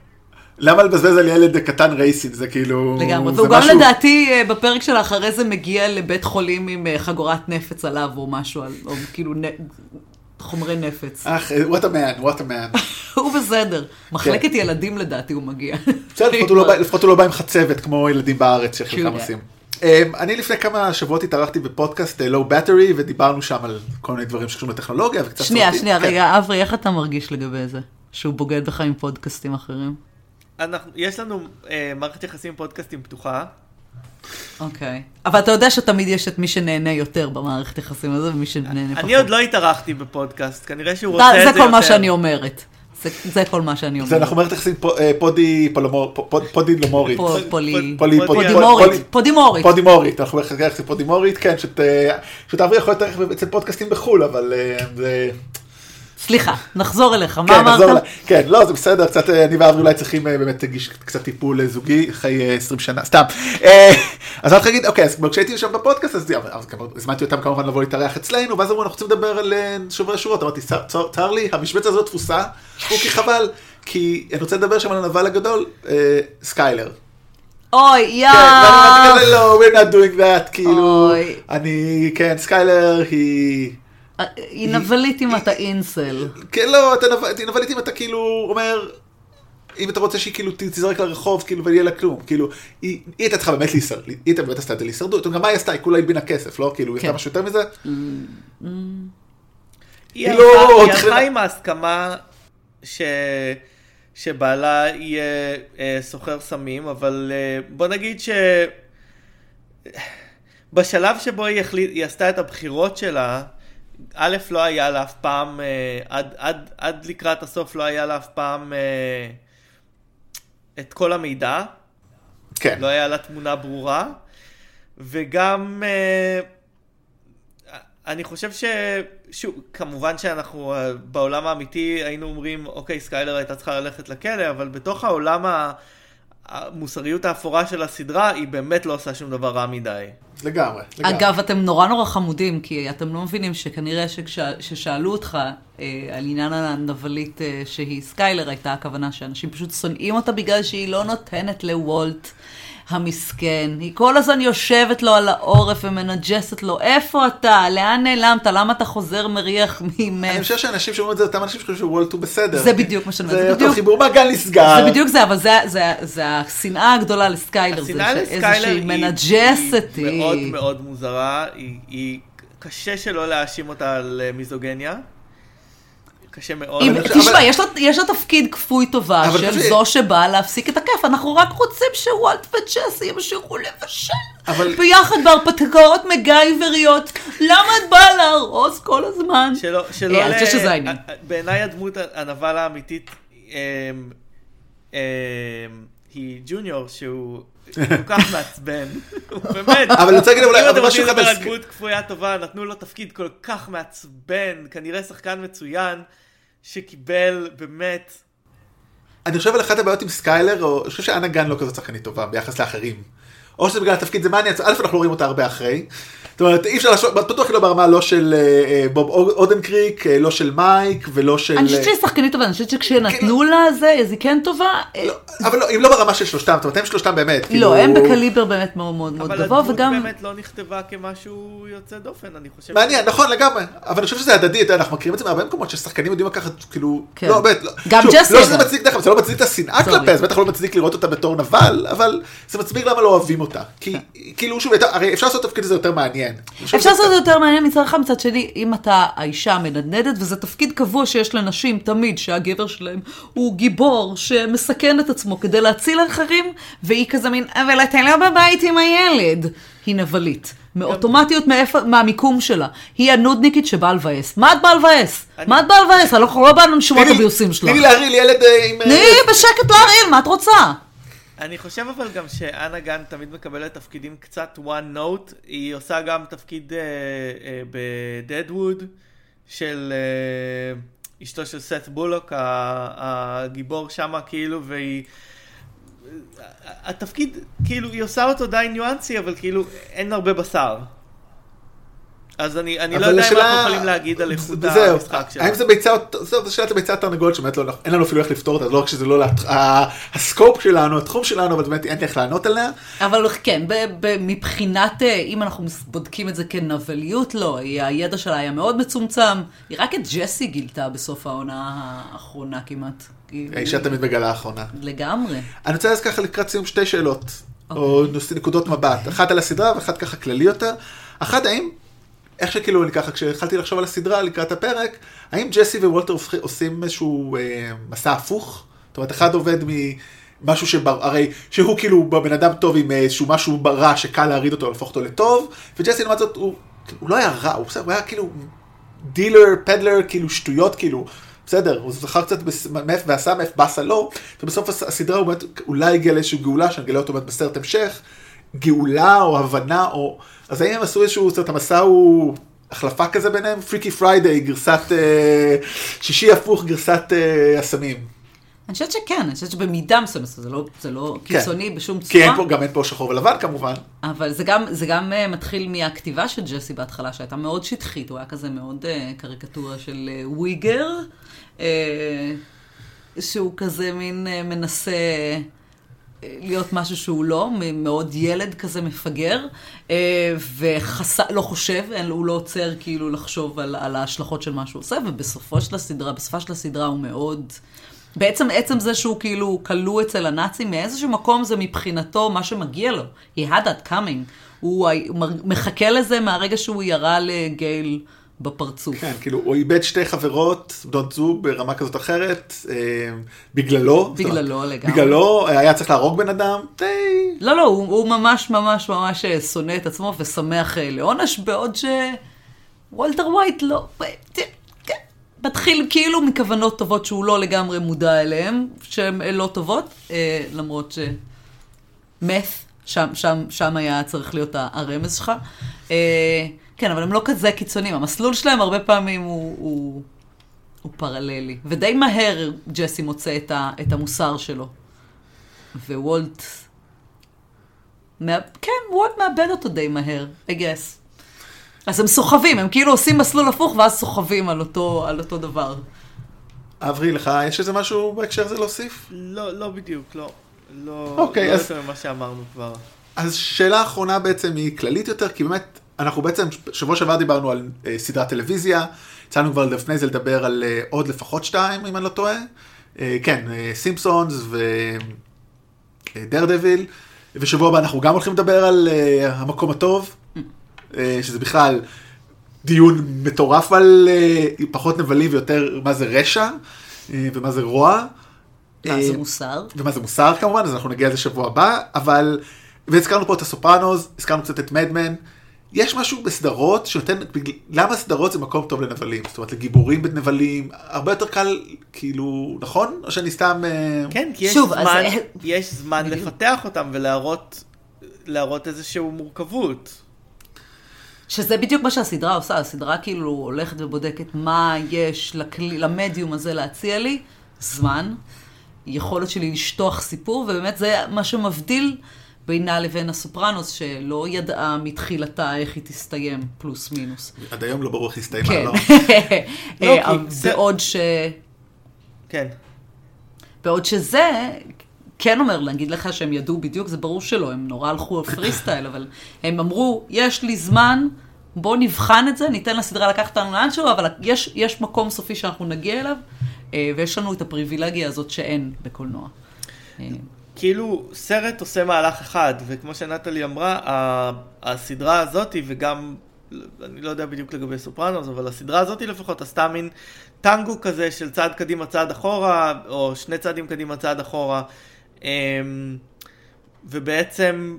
למה לבזבז על ילד קטן רייסין? זה כאילו... לגמרי, והוא גם לדעתי אה, בפרק של אחרי זה מגיע לבית חולים עם אה, חגורת נפץ עליו או משהו, או כאילו חומרי נפץ. אך, what a man, what a man. הוא בסדר. מחלקת ילדים לדעתי הוא מגיע. בסדר, לפחות הוא לא בא- לא עם חצבת כמו ילדים בארץ שחלקם עושים. אמ, אני לפני כמה שבועות התארחתי בפודקאסט אה, לואו בטרי ודיברנו שם על כל מיני דברים שקשורים לטכנולוגיה וקצת שנייה, סרטים. שנייה, כן. רגע, אברי, איך אתה מרגיש לגבי זה? שהוא בוגד בך עם פודקאסטים אחרים? אנחנו, יש לנו אה, מערכת יחסים עם פודקאסטים פתוחה. אוקיי. אבל אתה יודע שתמיד יש את מי שנהנה יותר במערכת יחסים הזו ומי שנהנה פחות. אני עוד לא התארחתי בפודקאסט, כנראה שהוא זה- רוצה את זה זה יותר. כל מה שאני אומרת. זה- זה כל מה שאני זה אומרת. אנחנו מערכת יחסים אה, פודי פולומור- פו- פו- פודי לומורית. פו- פולי... פולי- פולי- פודימורית. פולי- פודימורית. פודימורית, אנחנו מערכת יחסים פודימורית, כן, שאת אה, יכול להתארח אצל פודקאסטים בחו"ל, אבל אה, זה... סליחה, נחזור אליך, מה כן, אמרת? כן, לא, זה בסדר, קצת אה, אני ואברי אולי צריכים אה, באמת להגיש קצת טיפול אה, זוגי אחרי אה, 20 שנה, סתם. אז אני להגיד, אוקיי, אז כשהייתי שם בפודקאסט, אז הזמנתי אותם כמובן לבוא להתארח אצלנו, ואז אמרו, אנחנו רוצים לדבר על שוברי שורות, אמרתי, "צר- לי, המשבצת הזאת תפוסה, חוקי חבל, כי אני רוצה לדבר שם על הנבל הגדול, סקיילר. אוי, כן, יא! ואני אמרתי כזה, לא, we're not doing that, כאילו. אני, כן, סקיילר היא... היא נבלית אם אתה אינסל. כן, לא, אתה נבלית אם אתה כאילו אומר, אם אתה רוצה שהיא כאילו תזרק לרחוב, כאילו, ויהיה לה כלום, כאילו, היא היא הייתה צריכה באמת להישרד, היא הייתה באמת עשתה את זה להישרדות, גם מה היא עשתה? היא כולה הלבינה כסף, לא? כאילו, היא עשתה כן. משהו יותר מזה? היא היא לא הלכה- היא הלכה עם ההסכמה ש... שבעלה יהיה אה, סוחר סמים, אבל אה, בוא נגיד ש... בשלב שבו היא, החליט, היא עשתה את הבחירות שלה, א', לא היה לה אף פעם, אה, עד, עד, עד לקראת הסוף לא היה לה אף פעם אה, את כל המידע, כן. לא היה לה תמונה ברורה, וגם אה, אני חושב ש... שוב, כמובן שאנחנו בעולם האמיתי היינו אומרים, אוקיי, סקיילר הייתה צריכה ללכת לכלא, אבל בתוך העולם ה- המוסריות האפורה של הסדרה, היא באמת לא עושה שום דבר רע מדי. לגמרי. לגמרי. אגב, אתם נורא נורא חמודים, כי אתם לא מבינים שכנראה שכששאלו אותך אה, על עניין הנבלית אה, שהיא סקיילר, הייתה הכוונה שאנשים פשוט שונאים אותה בגלל שהיא לא נותנת לוולט המסכן. היא כל הזמן יושבת לו על העורף ומנג'סת לו, איפה אתה? לאן נעלמת? למה אתה חוזר מריח ממך? אני חושב שאנשים שאומרים את זה, אותם אנשים שחושבים שוולט הוא בסדר. זה בדיוק מה שאני אומרת, זה אותו בדיוק- חיבור מעגל נסגר. זה בדיוק זה, אבל זה, זה, זה השנאה הגדולה לסקיילר, השנאה לסקיילר היא, מנג'סת היא מאוד מאוד מוזרה, היא, היא קשה שלא להאשים אותה על אה, מיזוגניה. קשה מאוד. אם, חושב- תשמע, אבל- יש לה, יש לה תפקיד כפוי טובה של תקשיבי- זו שבאה להפסיק את הכיף. אנחנו רק רוצים שוולט וג'סי ימשיכו לבשל אבל- ביחד בהרפתקאות מקגייבריות. למה את באה להרוס כל הזמן? שלא, שלא אה, אני חושבת שזה העניין. בעיניי הדמות הנבל האמיתית אמ, אמ, היא ג'וניור שהוא כל כך מעצבן, הוא באמת. אבל אני רוצה להגיד אולי- אם אבל אתם משהו רוצים אחד לדבר על דמות כפויה טובה, נתנו לו תפקיד כל כך מעצבן, כנראה שחקן מצוין, שקיבל באמת, אני חושב על אחת הבעיות עם סקיילר, או אני חושב שאנה גן לא כזאת שחקנית טובה ביחס לאחרים. או שזה בגלל התפקיד, זה מעניין, א' אנחנו לא רואים אותה הרבה אחרי. זאת אומרת, אי אפשר לעשות, בטוח היא לא ברמה לא של אה, אה, בוב אודנקריק, אה, לא של מייק, ולא של... אני חושבת שהיא שחקנית טובה, אני חושבת שכשנתנו לה זה, אז היא כן טובה. לא, אבל לא, אם לא ברמה של שלושתם, זאת אומרת, הם שלושתם באמת, כאילו... לא, הם בקליבר באמת מאוד מאוד מאוד אבל גבוה, הדמות וגם... באמת לא נכתבה כמשהו יוצא דופן, אני חושב. מעניין, נכון לגמרי, אבל אני חושב שזה הדדי, אנחנו מכירים את זה מהרבה מקומות ששחקנים יודעים לקחת, כאילו, כן. לא, באמת, לא, גם ג'סי, לא שזה. מצדיק, דרך אגב, זה לא מצדיק את השנאה. כלפיה, זה בטח לא מצדיק לראות אותה בתור נבל, אבל זה מצדיק למה לא אוהבים אותה, כי כאילו, שוב, הרי אפשר לעשות את התפקיד הזה יותר מעניין. אפשר לעשות את זה יותר מעניין מצד אחד, מצד שני, אם אתה האישה המנדנדת, וזה תפקיד קבוע שיש לנשים תמיד, שהגבר שלהם הוא גיבור שמסכן את עצמו כדי להציל אחרים, והיא כזה מין, אבל אתה לא בבית עם הילד. היא נבלית. מאוטומטיות מאיפה, מהמיקום שלה. היא הנודניקית שבאה לבאס. מה את באה לבאס? מה את באה לבאס? אני לא- באנו לשמוע את תני לי- הביוסים שלך. תני לי להרעיל ילד אה, עם... אה, תני בשקט להרעיל, מה את רוצה? אני חושב אבל גם שאנה גן תמיד מקבלת תפקידים קצת one note, היא עושה גם תפקיד אה, אה, בדדווד של אה, אשתו של סט בולוק, הגיבור שמה כאילו, והיא... התפקיד, כאילו, היא עושה אותו די ניואנסי, אבל כאילו, אין הרבה בשר. אז אני, אני לא יודע אם השאלה- אנחנו יכולים להגיד על איכות זהו, המשחק שלנו. האם זה ביצה, זו שאלת הביצה התרנגולת שבאמת לא, אין לנו אפילו איך לפתור אותה, לא רק שזה לא, הסקופ שלנו, התחום שלנו, אבל באמת אין לי איך לענות עליה. אבל כן, ב- ב- מבחינת, אה, אם אנחנו בודקים את זה כנבליות, לא, היא- הידע שלה היה מאוד מצומצם. היא רק את ג'סי גילתה בסוף העונה האחרונה כמעט. האישה תמיד בגלה האחרונה. לגמרי. אני רוצה אז ככה לקראת סיום שתי שאלות, או נוס- נקודות מבט, אחת על הסדרה ואחת ככה כללי יותר. אחת, האם, איך שכאילו אני ככה, כשהתחלתי לחשוב על הסדרה לקראת הפרק, האם ג'סי ווולטר עושים איזשהו אה, מסע הפוך? זאת אומרת, אחד עובד ממשהו שבר, הרי שהוא כאילו בן אדם טוב עם איזשהו משהו רע שקל להריד אותו, להפוך אותו לטוב, וג'סי לעומת זאת, הוא, הוא לא היה רע, הוא, בסדר, הוא היה כאילו דילר, פדלר, כאילו שטויות, כאילו, בסדר, הוא זכר קצת במף ועשה מף באסה לא, ובסוף הס- הסדרה הוא באמת אולי הגיע לאיזושהי גאולה, שנגלה אותו בסרט המשך, גאולה או הבנה, או... אז האם הם עשו איזשהו, זאת אומרת, המסע הוא החלפה כזה ביניהם? Freaky Friday, גרסת... אה, שישי הפוך, גרסת אה, הסמים. אני חושבת שכן, אני חושבת שבמידה מסוימת, זה לא, זה לא כן. קיצוני בשום כי אין צורה, פה, גם אין פה שחור ולבן כמובן. אבל זה גם, זה גם אה, מתחיל מהכתיבה של ג'סי בהתחלה, שהייתה מאוד שטחית, הוא היה כזה מאוד אה, קריקטורה של אה, wigger, אה, שהוא כזה מין אה, מנסה אה, להיות משהו שהוא לא, מאוד ילד כזה מפגר, uh, ולא חושב, הוא לא עוצר כאילו לחשוב על, על ההשלכות של מה שהוא עושה, ובסופו של הסדרה, בסופה של הסדרה הוא מאוד... בעצם עצם זה שהוא כאילו כלוא אצל הנאצים, מאיזשהו מקום זה מבחינתו מה שמגיע לו. He had that coming. הוא מחכה לזה מהרגע שהוא ירה לגייל בפרצוף. כן, כאילו, הוא איבד שתי חברות, בנות זוג, ברמה כזאת אחרת, אה, בגללו. בגללו אומרת, לגמרי. בגללו, היה צריך להרוג בן אדם, די... לא, לא, הוא, הוא ממש ממש ממש אה, שונא את עצמו ושמח אה, לעונש, בעוד שוולטר ווייט לא... כן, מתחיל כאילו מכוונות טובות שהוא לא לגמרי מודע אליהן, שהן אה, לא טובות, אה, למרות ש... מת, שם, שם, שם היה צריך להיות הרמז שלך. אה, כן, אבל הם לא כזה קיצוניים. המסלול שלהם הרבה פעמים הוא, הוא, הוא פרללי. ודי מהר ג'סי מוצא את, ה, את המוסר שלו. ווולט... מה... כן, וולט מאבד אותו די מהר, I guess. אז הם סוחבים, הם כאילו עושים מסלול הפוך ואז סוחבים על אותו, על אותו דבר. אברי, לך יש איזה משהו בהקשר הזה להוסיף? לא, לא בדיוק, לא. לא, אוקיי, לא אז- יותר ממה שאמרנו כבר. אז שאלה אחרונה בעצם היא כללית יותר, כי באמת, אנחנו בעצם, שבוע שעבר דיברנו על אה, סדרת טלוויזיה, יצאנו כבר לפני זה לדבר על אה, עוד לפחות שתיים, אם אני לא טועה. אה, כן, אה, סימפסונס ודר דביל, ושבוע הבא אנחנו גם הולכים לדבר על אה, המקום הטוב, אה, שזה בכלל דיון מטורף על אה, פחות נבלים ויותר מה זה רשע אה, ומה זה רוע. מה זה אה, מוסר? ומה זה מוסר כמובן, אז אנחנו נגיע לזה שבוע הבא, אבל, והזכרנו פה את הסופרנוס, הזכרנו קצת את מדמן, יש משהו בסדרות שנותן, למה סדרות זה מקום טוב לנבלים? זאת אומרת, לגיבורים בנבלים, הרבה יותר קל, כאילו, נכון? או שאני סתם... אה, כן, כי יש שוב, אז זמן, זה- יש זמן. לפתח אותם ולהראות להראות איזושהי מורכבות. שזה בדיוק מה שהסדרה עושה, הסדרה כאילו הולכת ובודקת מה יש לכלי, למדיום הזה להציע לי, זמן, יכולת שלי לשטוח סיפור, ובאמת זה מה שמבדיל בינה לבין הסופרנוס, שלא ידעה מתחילתה איך היא תסתיים, פלוס מינוס. עד היום לא ברור איך הסתיימה, כן. לא? לא, אה, בעוד ש... כן. בעוד שזה, כן אומר להגיד לך שהם ידעו בדיוק, זה ברור שלא, הם נורא הלכו על פרי סטייל, אבל הם אמרו, יש לי זמן, בוא נבחן את זה, ניתן לסדרה לקחת אותנו לאנשהו, אבל יש, יש מקום סופי שאנחנו נגיע אליו, אה, ויש לנו את הפריבילגיה הזאת שאין בקולנוע. כאילו סרט עושה מהלך אחד, וכמו שנטלי אמרה, הסדרה הזאתי, וגם, אני לא יודע בדיוק לגבי סופרנוס, אבל הסדרה הזאתי לפחות עשתה מין טנגו כזה של צעד קדימה צעד אחורה, או שני צעדים קדימה צעד אחורה, אמ, ובעצם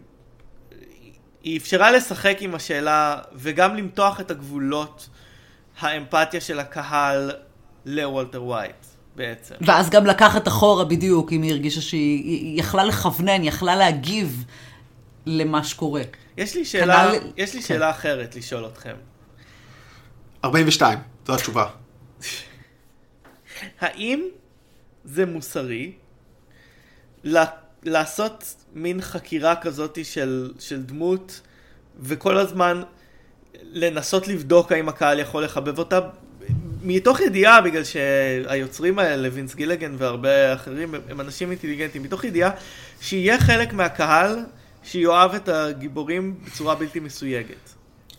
היא אפשרה לשחק עם השאלה, וגם למתוח את הגבולות האמפתיה של הקהל לוולטר ווייט, בעצם. ואז גם לקחת אחורה בדיוק, אם היא הרגישה שהיא היא יכלה לכוונן, יכלה להגיב למה שקורה. יש לי שאלה, כנ"ל- יש לי כן. שאלה אחרת לשאול אתכם. 42, זו התשובה. האם זה מוסרי לעשות מין חקירה כזאת של, של דמות וכל הזמן לנסות לבדוק האם הקהל יכול לחבב אותה, מתוך ידיעה, בגלל שהיוצרים האלה, וינס גילגן והרבה אחרים, הם אנשים אינטליגנטים, מתוך ידיעה שיהיה חלק מהקהל שיאהב את הגיבורים בצורה בלתי מסויגת.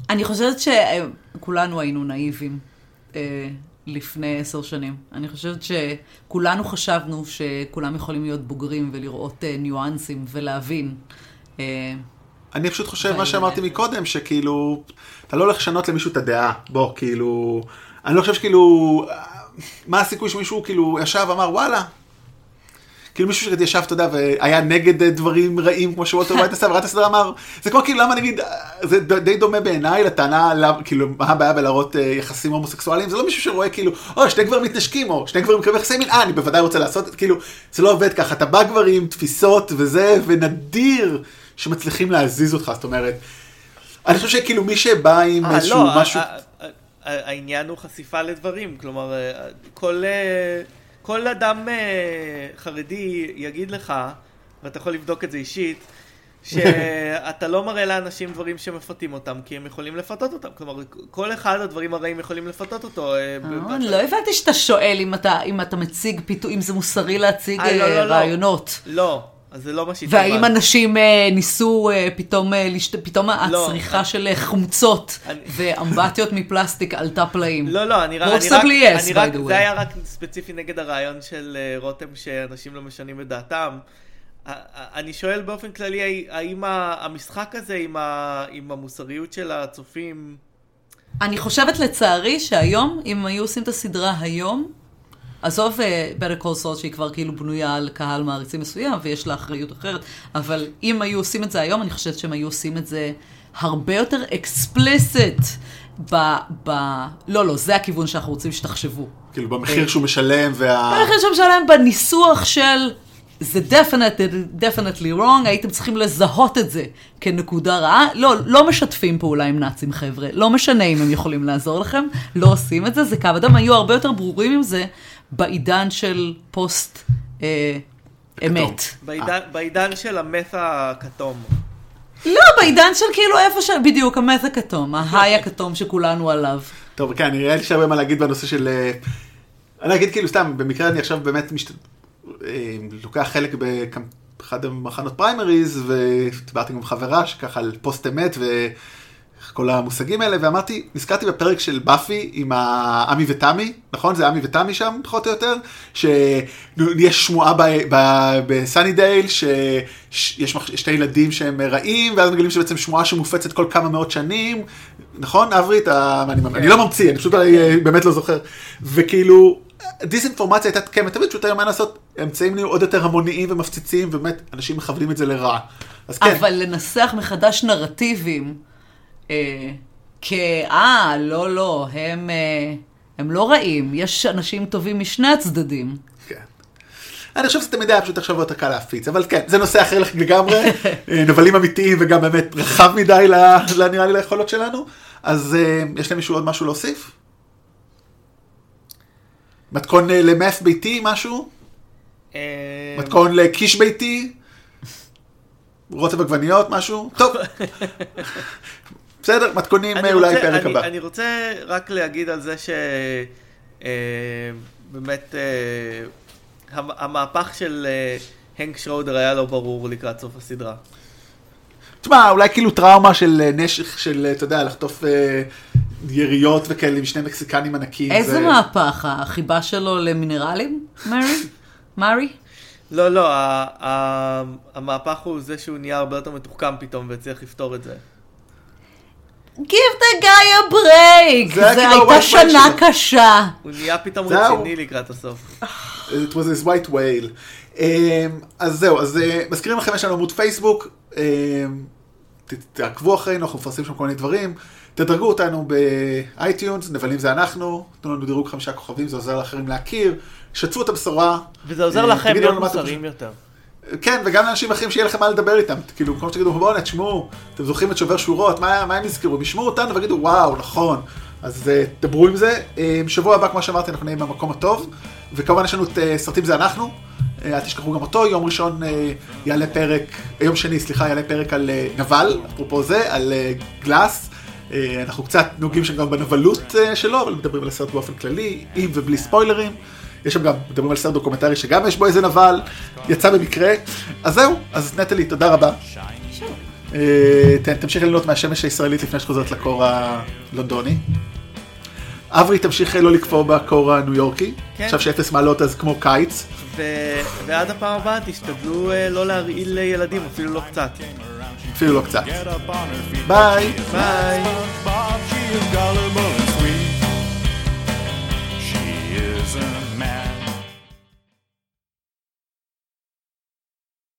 אני חושבת שכולנו היינו נאיבים אה, לפני עשר שנים. אני חושבת שכולנו חשבנו שכולם יכולים להיות בוגרים ולראות אה, ניואנסים ולהבין. אה, אני פשוט חושב מה שאמרתי מקודם, שכאילו, אתה לא הולך לשנות למישהו את הדעה. בוא, כאילו, אני לא חושב שכאילו, מה הסיכוי שמישהו כאילו ישב ואמר, וואלה. כאילו מישהו שישב, אתה יודע, והיה נגד דברים רעים, כמו שוולטר ווייט עשה, ורט הסדרה אמר, זה כמו כאילו, למה נגיד, זה די דומה בעיניי לטענה, כאילו, מה הבעיה בלהראות יחסים הומוסקסואליים, זה לא מישהו שרואה כאילו, או, שני גברים מתנשקים, או שני גברים מקבלים יחסי מין, אה, אני בוודאי רוצה לעשות, כאילו, זה לא עובד ככה, אתה בא כבר עם תפיסות וזה, ונדיר שמצליחים להזיז אותך, זאת אומרת, אני חושב שכאילו מי שבא עם איזשהו משהו... העניין הוא חשיפה לדברים, כלומר, כל, כל אדם חרדי יגיד לך, ואתה יכול לבדוק את זה אישית, שאתה לא מראה לאנשים דברים שמפתים אותם, כי הם יכולים לפתות אותם. כלומר, כל אחד הדברים הרעים יכולים לפתות אותו. לא הבנתי שאתה שואל אם אתה מציג, אם זה מוסרי להציג רעיונות. לא. אז זה לא מה שהתכוונת. והאם אנשים אה, ניסו אה, פתאום, אה, לשת... פתאום לא, הצריכה אני... של חומצות אני... ואמבטיות מפלסטיק עלתה פלאים. לא, לא, אני, אני רק, yes, אני רק, זה היה רק ספציפי נגד הרעיון של רותם שאנשים לא משנים את דעתם. אני שואל באופן כללי, האם המשחק הזה עם, ה, עם המוסריות של הצופים... אני חושבת לצערי שהיום, אם היו עושים את הסדרה היום, עזוב uh, Better Call Saul שהיא כבר כאילו בנויה על קהל מעריצים מסוים ויש לה אחריות אחרת, אבל אם היו עושים את זה היום, אני חושבת שהם היו עושים את זה הרבה יותר אקספליסט. ב... ב... לא, לא, זה הכיוון שאנחנו רוצים שתחשבו. כאילו במחיר שהוא משלם וה... במחיר שהוא משלם בניסוח של... זה definitely, definitely wrong, הייתם צריכים לזהות את זה כנקודה רעה. לא, לא משתפים פעולה עם נאצים, חבר'ה. לא משנה אם הם יכולים לעזור לכם, לא עושים את זה, זה קו אדם. היו הרבה יותר ברורים עם זה בעידן של פוסט אה, אמת. בעידן, בעידן של המת הכתום. לא, בעידן של כאילו איפה ש... בדיוק, המת הכתום, ההיי הכתום שכולנו עליו. טוב, כן, נראה לי שהרבה מה להגיד בנושא של... אה, אני אגיד כאילו סתם, במקרה אני עכשיו באמת משת... אה, לוקח חלק באחד המחנות פריימריז, ודיברתי עם חברה שככה על פוסט אמת, ו... כל המושגים האלה, ואמרתי, נזכרתי בפרק של באפי עם עמי ותמי, נכון? זה עמי ותמי שם, פחות או יותר, שיש שמועה בסאני דייל, שיש שתי ילדים שהם רעים, ואז מגלים שבעצם שמועה שמופצת כל כמה מאות שנים, נכון, אברי? אני, אני לא ממציא, אני פשוט באמת לא זוכר. וכאילו, דיסאינפורמציה הייתה קיימת תמיד, פשוט היום מה לעשות, אמצעים נהיו עוד יותר המוניים ומפציצים, ובאמת, אנשים מכוונים את זה לרע. אז כן. אבל לנסח מחדש נרטיבים. אה, כאה, לא, לא, הם, אה, הם לא רעים, יש אנשים טובים משני הצדדים. כן. אני חושב שזה תמיד היה פשוט עכשיו יותר קל להפיץ, אבל כן, זה נושא אחר לגמרי, אה, נבלים אמיתיים וגם באמת רחב מדי, נראה לי, ליכולות שלנו. אז יש למישהו עוד משהו להוסיף? מתכון למף ביתי, משהו? מתכון לקיש ביתי? רוטב עגבניות, משהו? טוב. בסדר, מתכונים אולי רוצה, פרק אני, הבא. אני רוצה רק להגיד על זה שבאמת אה, אה, המהפך של אה, הנק שרודר היה לא ברור לקראת סוף הסדרה. תשמע, אולי כאילו טראומה של אה, נשך, של, אתה יודע, לחטוף אה, יריות וכאלה עם שני מקסיקנים ענקים. איזה זה... מהפך? החיבה שלו למינרלים, מרי? מרי? לא, לא, המהפך הוא זה שהוא נהיה הרבה יותר מתוחכם פתאום והצליח לפתור את זה. Give the guy a break! זה כאילו הייתה שנה קשה. הוא נהיה פתאום רציני לקראת הסוף. It was his white whale. אמ, אז זהו, אז אה, מזכירים לכם, יש לנו עמוד פייסבוק, אמ, תעקבו אחרינו, אנחנו מפרסמים שם כל מיני דברים. תדרגו אותנו ב iTunes, נבלים זה אנחנו, תנו לנו דירוג חמישה כוכבים, זה עוזר לאחרים להכיר, שתפו את הבשורה. וזה עוזר אה, לכם להיות מוסריים יותר. כן, וגם לאנשים אחרים שיהיה לכם מה לדבר איתם. כאילו, כמו שתגידו, בואו תשמעו, אתם זוכרים את שובר שורות, מה, מה הם יזכרו? הם ישמעו אותנו ויגידו, וואו, נכון. אז אה, דברו עם זה. אה, שבוע הבא, כמו שאמרתי, אנחנו נהיה במקום הטוב. וכמובן יש לנו את אה, סרטים זה אנחנו. אל תשכחו גם אותו, יום ראשון יעלה פרק, יום שני, סליחה, יעלה פרק על נבל, אפרופו זה, על גלאס. אה, אנחנו קצת נוגעים שם גם בנבלות אה, שלו, אבל מדברים על הסרט באופן כללי, עם ובלי ספוילרים. יש שם גם, מדברים על סרט דוקומנטרי שגם יש בו איזה נבל, יצא במקרה. אז זהו, אז נטלי, תודה רבה. אה, תמשיך ליהנות מהשמש הישראלית לפני שחוזרת לקור הלונדוני. אברי תמשיך לא לקפוא בקור הניו יורקי. כן. עכשיו שאפס מעלות אז כמו קיץ. ו... ועד הפעם הבאה תשתדלו אה, לא להרעיל ילדים, אפילו לא קצת. אפילו לא קצת. ביי. ביי. isn't mad.